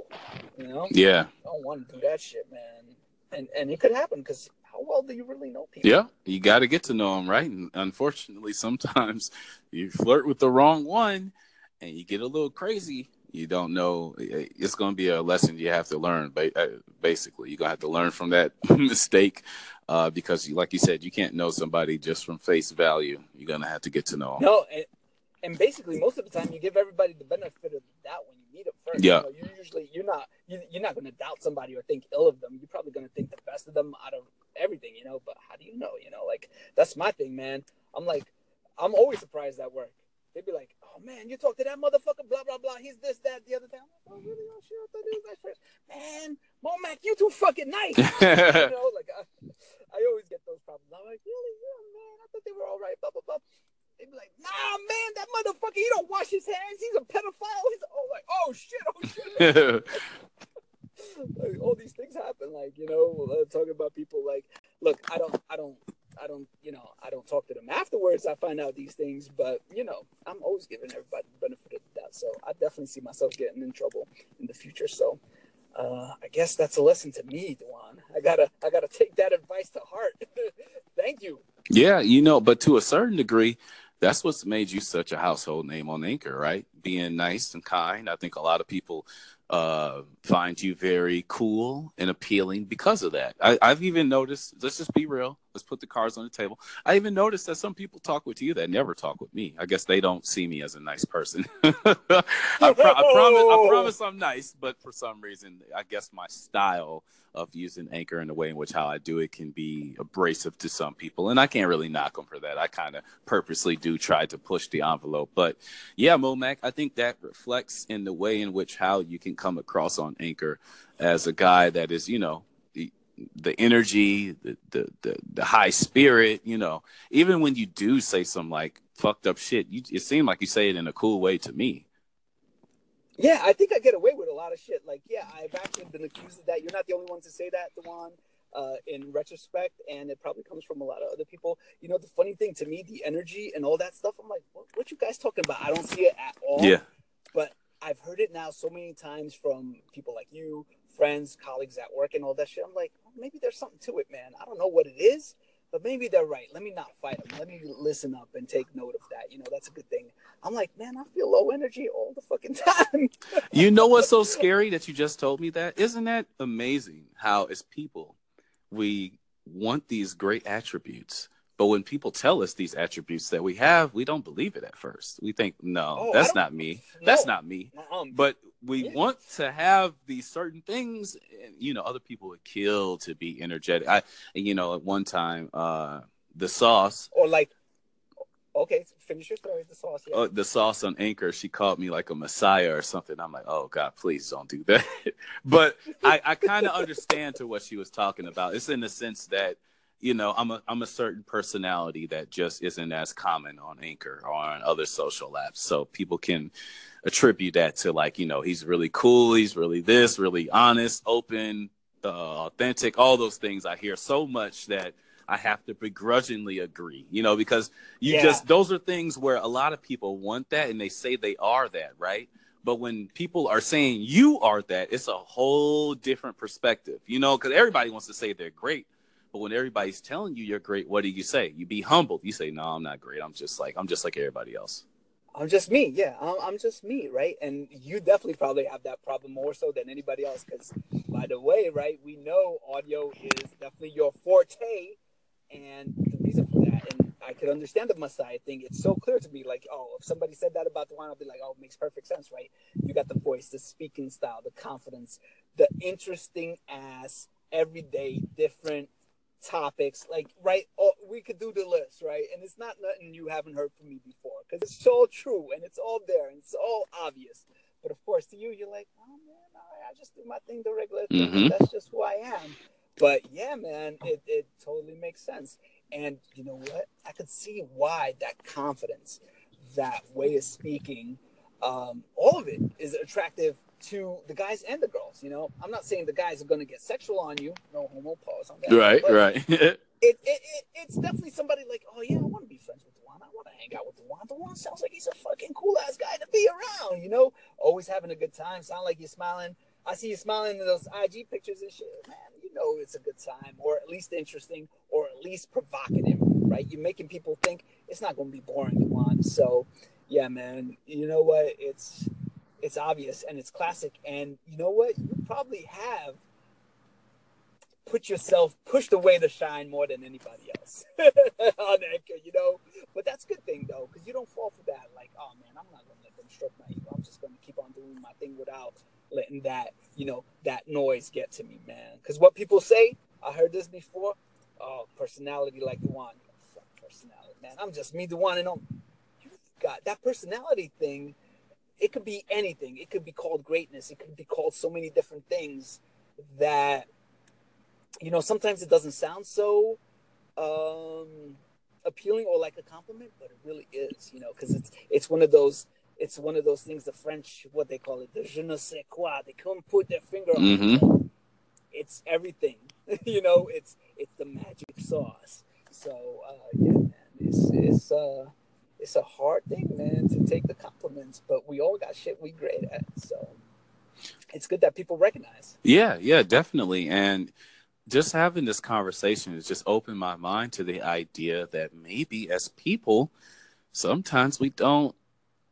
You know, Yeah. I don't want to do that shit, man. And and it could happen because how well do you really know people? Yeah, you got to get to know them, right? And unfortunately, sometimes you flirt with the wrong one, and you get a little crazy. You don't know. It's going to be a lesson you have to learn. Uh, Basically, you're going to have to learn from that mistake uh, because, like you said, you can't know somebody just from face value. You're going to have to get to know them. No, and, and basically most of the time you give everybody the benefit of the doubt when you meet them first. Yeah. You know, you usually you're not you, you're not going to doubt somebody or think ill of them. You're probably going to think the best of them out of everything, you know. But how do you know? You know, like that's my thing, man. I'm like, I'm always surprised at work. They'd be like, "Oh man, you talk to that motherfucker, blah blah blah. He's this, that, the other thing. I'm like, oh really? Oh shit, I thought he was nice first. Man, Momac, you too fucking nice. you know, like I, I always get those problems. I'm like, really? Yeah, man. I thought they were all right. Blah blah blah. They'd be like, nah, man, that motherfucker, he don't wash his hands. He's a pedophile. He's oh, like, oh shit, oh shit. like, all these things happen. Like, you know, uh, talking about people. Like, look, I don't, I don't, I don't, you know, I don't talk to them afterwards. I find out these things, but you know, I'm always giving everybody the benefit of the doubt. So I definitely see myself getting in trouble in the future. So. Uh, I guess that's a lesson to me, Dewan. I gotta, I gotta take that advice to heart. Thank you. Yeah, you know, but to a certain degree, that's what's made you such a household name on Anchor, right? Being nice and kind. I think a lot of people uh, find you very cool and appealing because of that. I, have even noticed. Let's just be real. Let's put the cards on the table. I even noticed that some people talk with you that never talk with me. I guess they don't see me as a nice person. I, pro- I, promise. I promise I'm nice, but for some reason, I guess my style of using Anchor and the way in which how I do it can be abrasive to some people, and I can't really knock them for that. I kind of purposely do try to push the envelope, but yeah, Momac, I think that reflects in the way in which how you can come across on Anchor as a guy that is, you know, the energy, the the the, the high spirit, you know, even when you do say some like fucked up shit, you, it seemed like you say it in a cool way to me. Yeah, I think I get away with a lot of shit. Like, yeah, I've actually been accused of that. You're not the only one to say that, Dewan. Uh, in retrospect, and it probably comes from a lot of other people. You know, the funny thing to me, the energy and all that stuff. I'm like, what, what you guys talking about? I don't see it at all. Yeah. But I've heard it now so many times from people like you, friends, colleagues at work, and all that shit. I'm like, maybe there's something to it, man. I don't know what it is, but maybe they're right. Let me not fight them. Let me listen up and take note of that. You know, that's a good thing. I'm like, man, I feel low energy all the fucking time. you know what's so scary that you just told me that? Isn't that amazing how, as people, we want these great attributes, but when people tell us these attributes that we have, we don't believe it at first. We think, no, oh, that's not me. No. That's not me. Um, but we yeah. want to have these certain things. And, you know, other people would kill to be energetic. I, you know, at one time, uh, the sauce, or like Okay, finish your story. The sauce. Yeah. Oh, the sauce on Anchor. She called me like a messiah or something. I'm like, oh God, please don't do that. but I, I kind of understand to what she was talking about. It's in the sense that you know I'm a I'm a certain personality that just isn't as common on Anchor or on other social apps. So people can attribute that to like you know he's really cool, he's really this, really honest, open, uh, authentic, all those things. I hear so much that I have to begrudgingly agree, you know, because you yeah. just, those are things where a lot of people want that and they say they are that, right? But when people are saying you are that, it's a whole different perspective, you know, because everybody wants to say they're great. But when everybody's telling you you're great, what do you say? You be humbled. You say, no, I'm not great. I'm just like, I'm just like everybody else. I'm just me. Yeah, I'm, just me, right? And you definitely probably have that problem more so than anybody else. Because, by the way, right, we know audio is definitely your forte. And the reason for that, and I could understand the Messiah thing, it's so clear to me. Like, oh, if somebody said that about Dewan, I'll be like, oh, it makes perfect sense, right? You got the voice, the speaking style, the confidence, the interesting ass, everyday, different topics. Like, right? Oh, we could do the list, right? And it's not nothing you haven't heard from me before because it's so true and it's all there and it's all obvious. But of course, to you, you're like, oh man, I just do my thing the regular thing. Mm-hmm. That's just who I am. But yeah, man, it, it totally makes sense. And you know what? I could see why that confidence, that way of speaking, um, all of it is attractive to the guys and the girls. You know, I'm not saying the guys are going to get sexual on you. No homo pause on that. Right, right. it, it, it, it's definitely somebody like, oh yeah, I want to be friends with Dewan. I want to hang out with Dewan. Dewan sounds like he's a fucking cool ass guy to be around. You know, always having a good time. Sound like you're smiling. I see you smiling in those IG pictures and shit, man you know it's a good time, or at least interesting, or at least provocative, right? You're making people think it's not going to be boring watch. So, yeah, man, you know what? It's it's obvious and it's classic. And you know what? You probably have put yourself pushed away to shine more than anybody else on Anchor, you know. But that's a good thing though, because you don't fall for that. Like, oh man, I'm not gonna let them stroke my ego. I'm just gonna keep on doing my thing without letting that, you know, that noise get to me, man. Because what people say, I heard this before. Oh, personality like the one. Fuck personality, man. I'm just me, Dewan, and I'm. got that personality thing. It could be anything. It could be called greatness. It could be called so many different things that you know sometimes it doesn't sound so um appealing or like a compliment, but it really is, you know, because it's it's one of those it's one of those things the French what they call it the je ne sais quoi. They come put their finger on Mm-hmm. it. It's everything, you know. It's it's the magic sauce. So uh, yeah, man, it's it's uh it's a hard thing, man, to take the compliments, but we all got shit we great at. So it's good that people recognize. Yeah, yeah, definitely. And just having this conversation has just opened my mind to the idea that maybe as people, sometimes we don't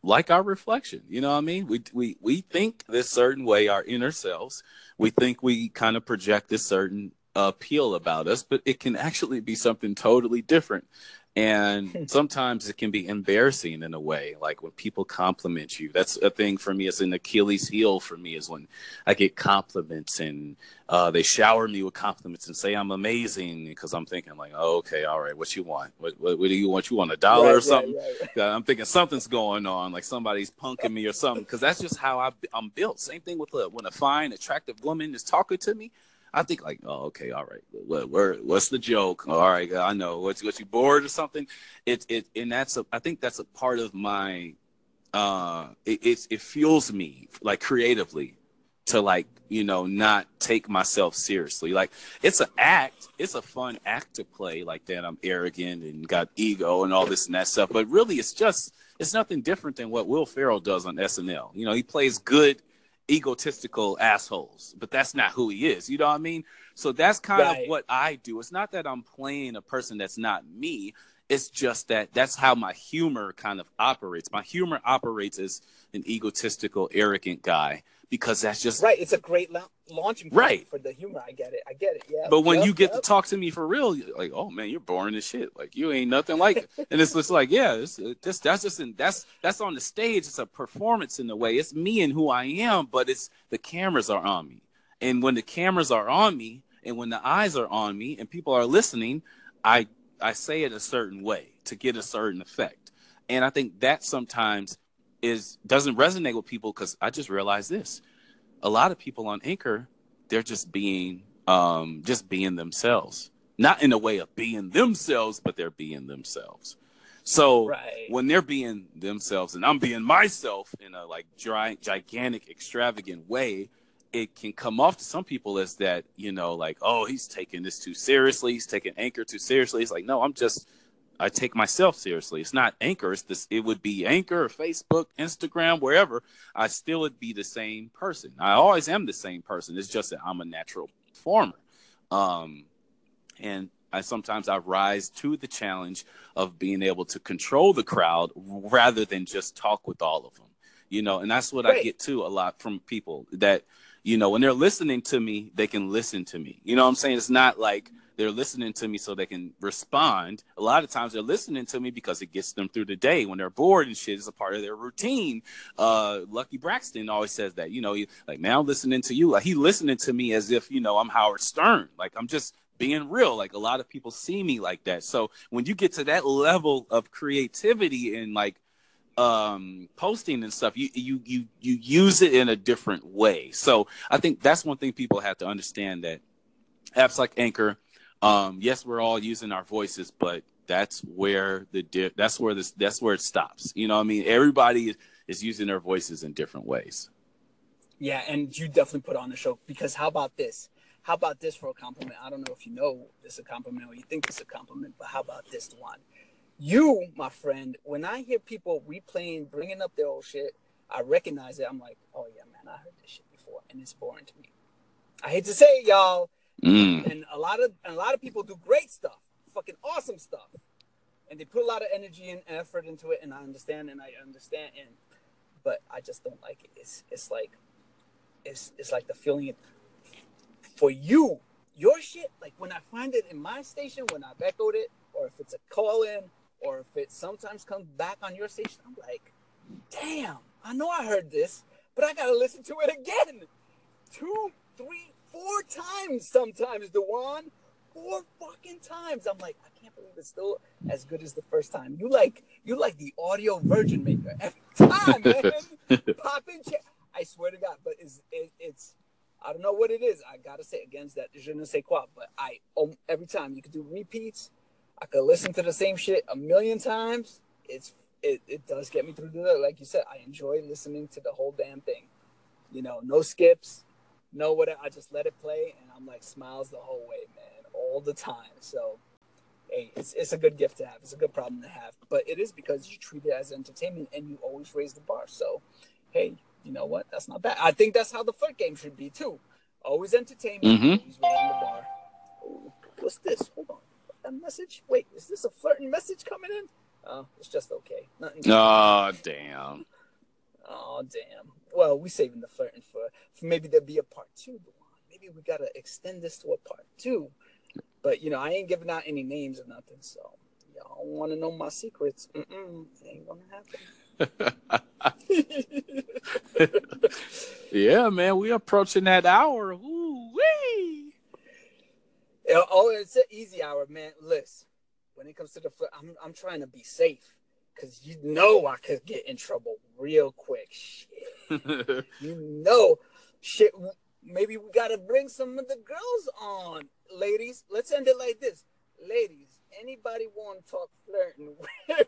like our reflection. You know what I mean? We we we think this certain way, our inner selves. We think we kind of project this certain appeal about us, but it can actually be something totally different. And sometimes it can be embarrassing in a way, like when people compliment you. That's a thing for me. It's an Achilles heel for me is when I get compliments and uh, they shower me with compliments and say I'm amazing because I'm thinking like, oh, okay, all right, what you want? What, what, what do you want? You want a dollar Right, or something? right, right. I'm thinking something's going on, like somebody's punking me or something, because that's just how I, I'm built. Same thing with a, when a fine, attractive woman is talking to me. I think like, oh, okay, all right. What, where, what's the joke? All right, I know. What's what you bored or something? It it and that's a. I think that's a part of my. Uh, it it's, it fuels me like creatively to like you know not take myself seriously. Like it's an act. It's a fun act to play like that. I'm arrogant and got ego and all this and that stuff. But really, it's just it's nothing different than what Will Ferrell does on SNL. You know, he plays good egotistical assholes, but that's not who he is. You know what I mean? So that's kind Right. of what I do. It's not that I'm playing a person that's not me. It's just that that's how my humor kind of operates. My humor operates as an egotistical, arrogant guy because that's just Right, it's a great la- launching point Right. for the humor. I get it. I get it. Yeah. But when Yep, you get yep. to talk to me for real, like, oh man, you're boring as shit. Like you ain't nothing like it. And it's just like, yeah, it's, it just that's just in, that's that's on the stage. It's a performance in a way. It's me and who I am, but it's the cameras are on me. And when the cameras are on me, and when the eyes are on me, and people are listening, I I say it a certain way to get a certain effect. And I think that sometimes is doesn't resonate with people because I just realized this. A lot of people on Anchor they're just being um just being themselves not in a way of being themselves but they're being themselves so Right. when they're being themselves and i'm being myself in a like dry, gigantic extravagant way it can come off to some people as that you know like oh he's taking this too seriously he's taking anchor too seriously it's like no i'm just I take myself seriously. It's not Anchor. It's this. It would be Anchor, or Facebook, Instagram, wherever. I still would be the same person. I always am the same person. It's just that I'm a natural performer, um, and I sometimes I rise to the challenge of being able to control the crowd rather than just talk with all of them. You know, and that's what I get to a lot from people that you know when they're listening to me, they can listen to me. You know what I'm saying? It's not like they're listening to me so they can respond. A lot of times they're listening to me because it gets them through the day when they're bored and shit. It's a part of their routine. Uh, Lucky Braxton always says that, you know, he, like, man, I'm listening to you. Like, he listening to me as if, you know, I'm Howard Stern. Like, I'm just being real. Like, a lot of people see me like that. So when you get to that level of creativity and like, um posting and stuff you you you you use it in a different way so i think that's one thing people have to understand that apps like anchor um yes we're all using our voices but that's where the di- that's where this that's where it stops you know what i mean everybody is, using their voices in different ways Yeah, and you definitely put on the show because how about this? How about this for a compliment? I don't know if you know this is a compliment or you think is a compliment, but how about this one? You, my friend, when I hear people replaying, bringing up their old shit, I recognize it. I'm like, oh yeah, man, I heard this shit before, and it's boring to me. I hate to say it, y'all, mm. and a lot of a lot of people do great stuff, fucking awesome stuff, and they put a lot of energy and effort into it, and I understand, and I understand, and but I just don't like it. It's it's like it's it's like the feeling it for you, your shit. Like when I find it in my station, when I've echoed it, or if it's a call in, or if it sometimes comes back on your station, I'm like, damn, I know I heard this, but I gotta listen to it again. Two, three, four times sometimes, Dewan. Four fucking times. I'm like, I can't believe it's still as good as the first time. You like you like the audio virgin maker every time, man. Pop in, check. I swear to God, but it's it, it's I don't know what it is. I gotta say against that je ne sais quoi, but I um, every time you could do repeats. I could listen to the same shit a million times. It's it, it does get me through the like you said. I enjoy listening to the whole damn thing. You know, no skips, no what I just let it play, and I'm like smiles the whole way, man, all the time. So, hey, it's it's a good gift to have. It's a good problem to have, but it is because you treat it as entertainment and you always raise the bar. So, hey, you know what? That's not bad. I think that's how the foot game should be too. Always entertainment, mm-hmm. always raising the bar. Ooh, what's this? Hold on. A message? Wait, is this a flirting message coming in? Oh, it's just okay. Nothing. Oh damn. Oh damn. Well, we saving the flirting for, for maybe there'll be a part two. Maybe we gotta extend this to a part two. But you know, I ain't giving out any names or nothing, so y'all want to know my secrets? Mm-mm, it ain't gonna happen. yeah, man, we approaching that hour. Ooh wee. Oh, it's an easy hour, man. Listen, when it comes to the flirt, I'm I'm trying to be safe because you know I could get in trouble real quick. Shit. You know, shit. Maybe we gotta bring some of the girls on, ladies. Let's end it like this, ladies. Anybody want to talk flirting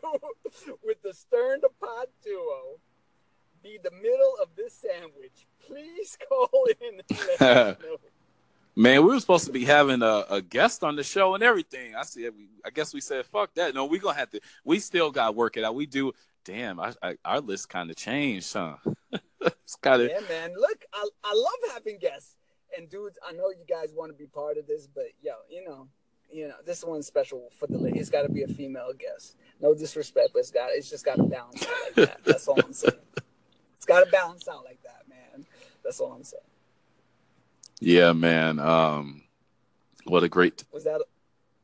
with the Stern to Pod duo? Be the middle of this sandwich. Please call in. And let us know. Man, we were supposed to be having a, a guest on the show and everything. I we, I guess we said, fuck that. No, we gonna have to. We still got to work it out. We do. Damn, I, I, our list kind of changed, huh? it's kind of. Yeah, man. Look, I, I love having guests. And dudes, I know you guys want to be part of this, but yo, you know, you know, this one's special for the. It's got to be a female guest. No disrespect, but it's got it's just got to balance out like that. That's all I'm saying. It's got to balance out like that, man. That's all I'm saying. Yeah, man. Um, what a great. Was that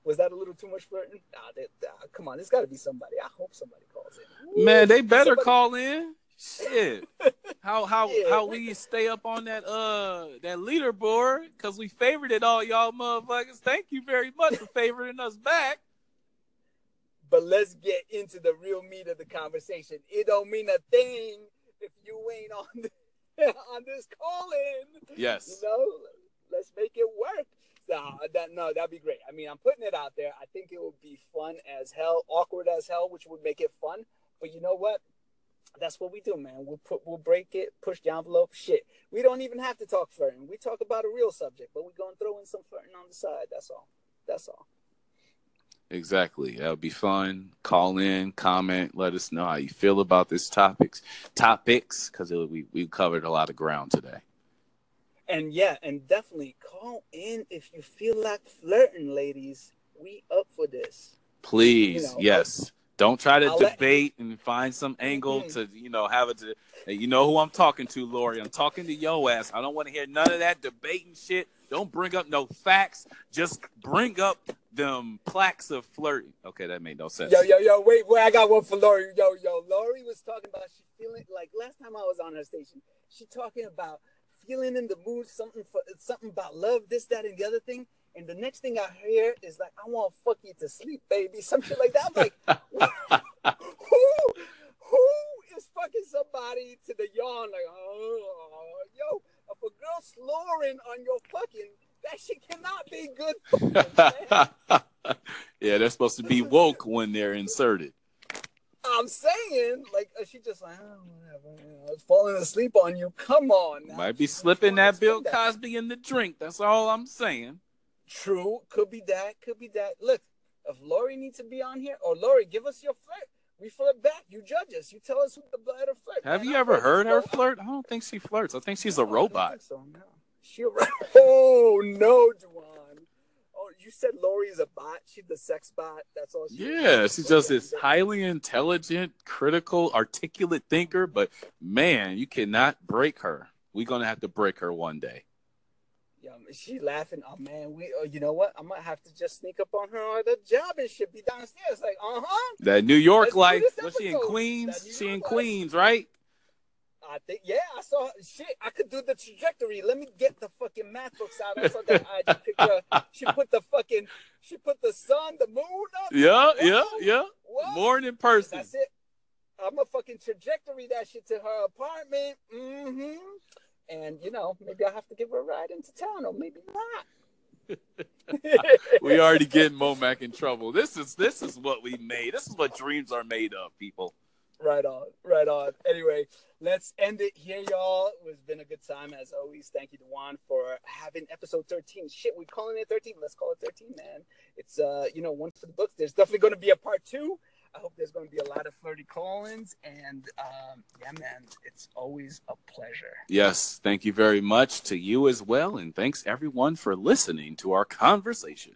was that a little too much flirting? Nah, they, nah, come on, there's got to be somebody. I hope somebody calls in. Man, they better Somebody- call in. Shit. How how Yeah. how we stay up on that uh that leaderboard because we favorited all y'all motherfuckers. Thank you very much for favoriting us back. But let's get into the real meat of the conversation. It don't mean a thing if you ain't on the, on this call in. Yes. You know, let's make it work. No, uh, that no, that'd be great. I mean, I'm putting it out there. I think it would be fun as hell, awkward as hell, which would make it fun. But you know what? That's what we do, man. We'll put, we'll break it, push the envelope. Shit, we don't even have to talk flirting. We talk about a real subject, but we're gonna throw in some flirting on the side. That's all. That's all. Exactly. That would be fun. Call in, comment, let us know how you feel about this topics topics because we we covered a lot of ground today. And yeah, and definitely call in if you feel like flirting, ladies. We up for this. Please, You know, yes. Don't try to I'll let- debate and find some angle Mhm. to, you know, have it to. You know who I'm talking to, Lori. I'm talking to yo ass. I don't want to hear none of that debating shit. Don't bring up no facts. Just bring up them plaques of flirting. Okay, that made no sense. Yo, yo, yo, wait, wait, I got one for Lori. Yo, yo, Lori was talking about she feeling like last time I was on her station, she talking about feeling in the mood, something for something about love, this, that, and the other thing. And the next thing I hear is like, I want to fuck you to sleep, baby. Some shit like that. I'm like, who who is fucking somebody to the yawn? Like, oh yo, if a girl snoring on your fucking, that shit cannot be good yeah, they're supposed to be woke when they're inserted. I'm saying, like, uh, she just like, oh, whatever, you know, falling asleep on you. Come on, now. Might be slipping that Bill that. Cosby in the drink. That's all I'm saying. True, could be that, could be that. Look, if Lori needs to be on here, or Lori, give us your flirt. We flirt back. You judge us. You tell us who the better flirt. Have man. you I'm ever heard her flirt? I don't think she flirts. I think she's a I robot. so, no. She Oh no, Dewan. Oh, you said Lori's a bot. She's the sex bot. That's all. She Yeah, is. she's just this highly intelligent, critical, articulate thinker. But man, you cannot break her. We're gonna have to break her one day. Yeah, she laughing. Oh man, we. Oh, you know what? I might have to just sneak up on her at the job and shit. Be downstairs, like, uh huh. That New York Let's life. Was she in. Queens? She in life. Queens, right? I think yeah, I saw shit. I could do the trajectory. Let me get the fucking math books out. I saw that IG picture. She put the fucking she put the sun, the moon up. Yeah, Whoa, yeah, yeah. whoa. More in person. That's it. I'm a fucking trajectory that shit to her apartment. Mm-hmm. And you know, maybe I'll have to give her a ride into town, or maybe not. we already getting Momac in trouble. This is this is what we made. This is what dreams are made of, people. Right on, right on. Anyway, let's end it here, y'all. It's been a good time as always. Thank you, Dewan, for having episode 13. Shit, we're calling it 13. Let's call it 13, man. It's uh, you know, one for the books. There's definitely gonna be a part two. I hope there's gonna be a lot of flirty call-ins. And um, yeah, man, it's always a pleasure. Yes, thank you very much to you as well, and thanks everyone for listening to our conversation.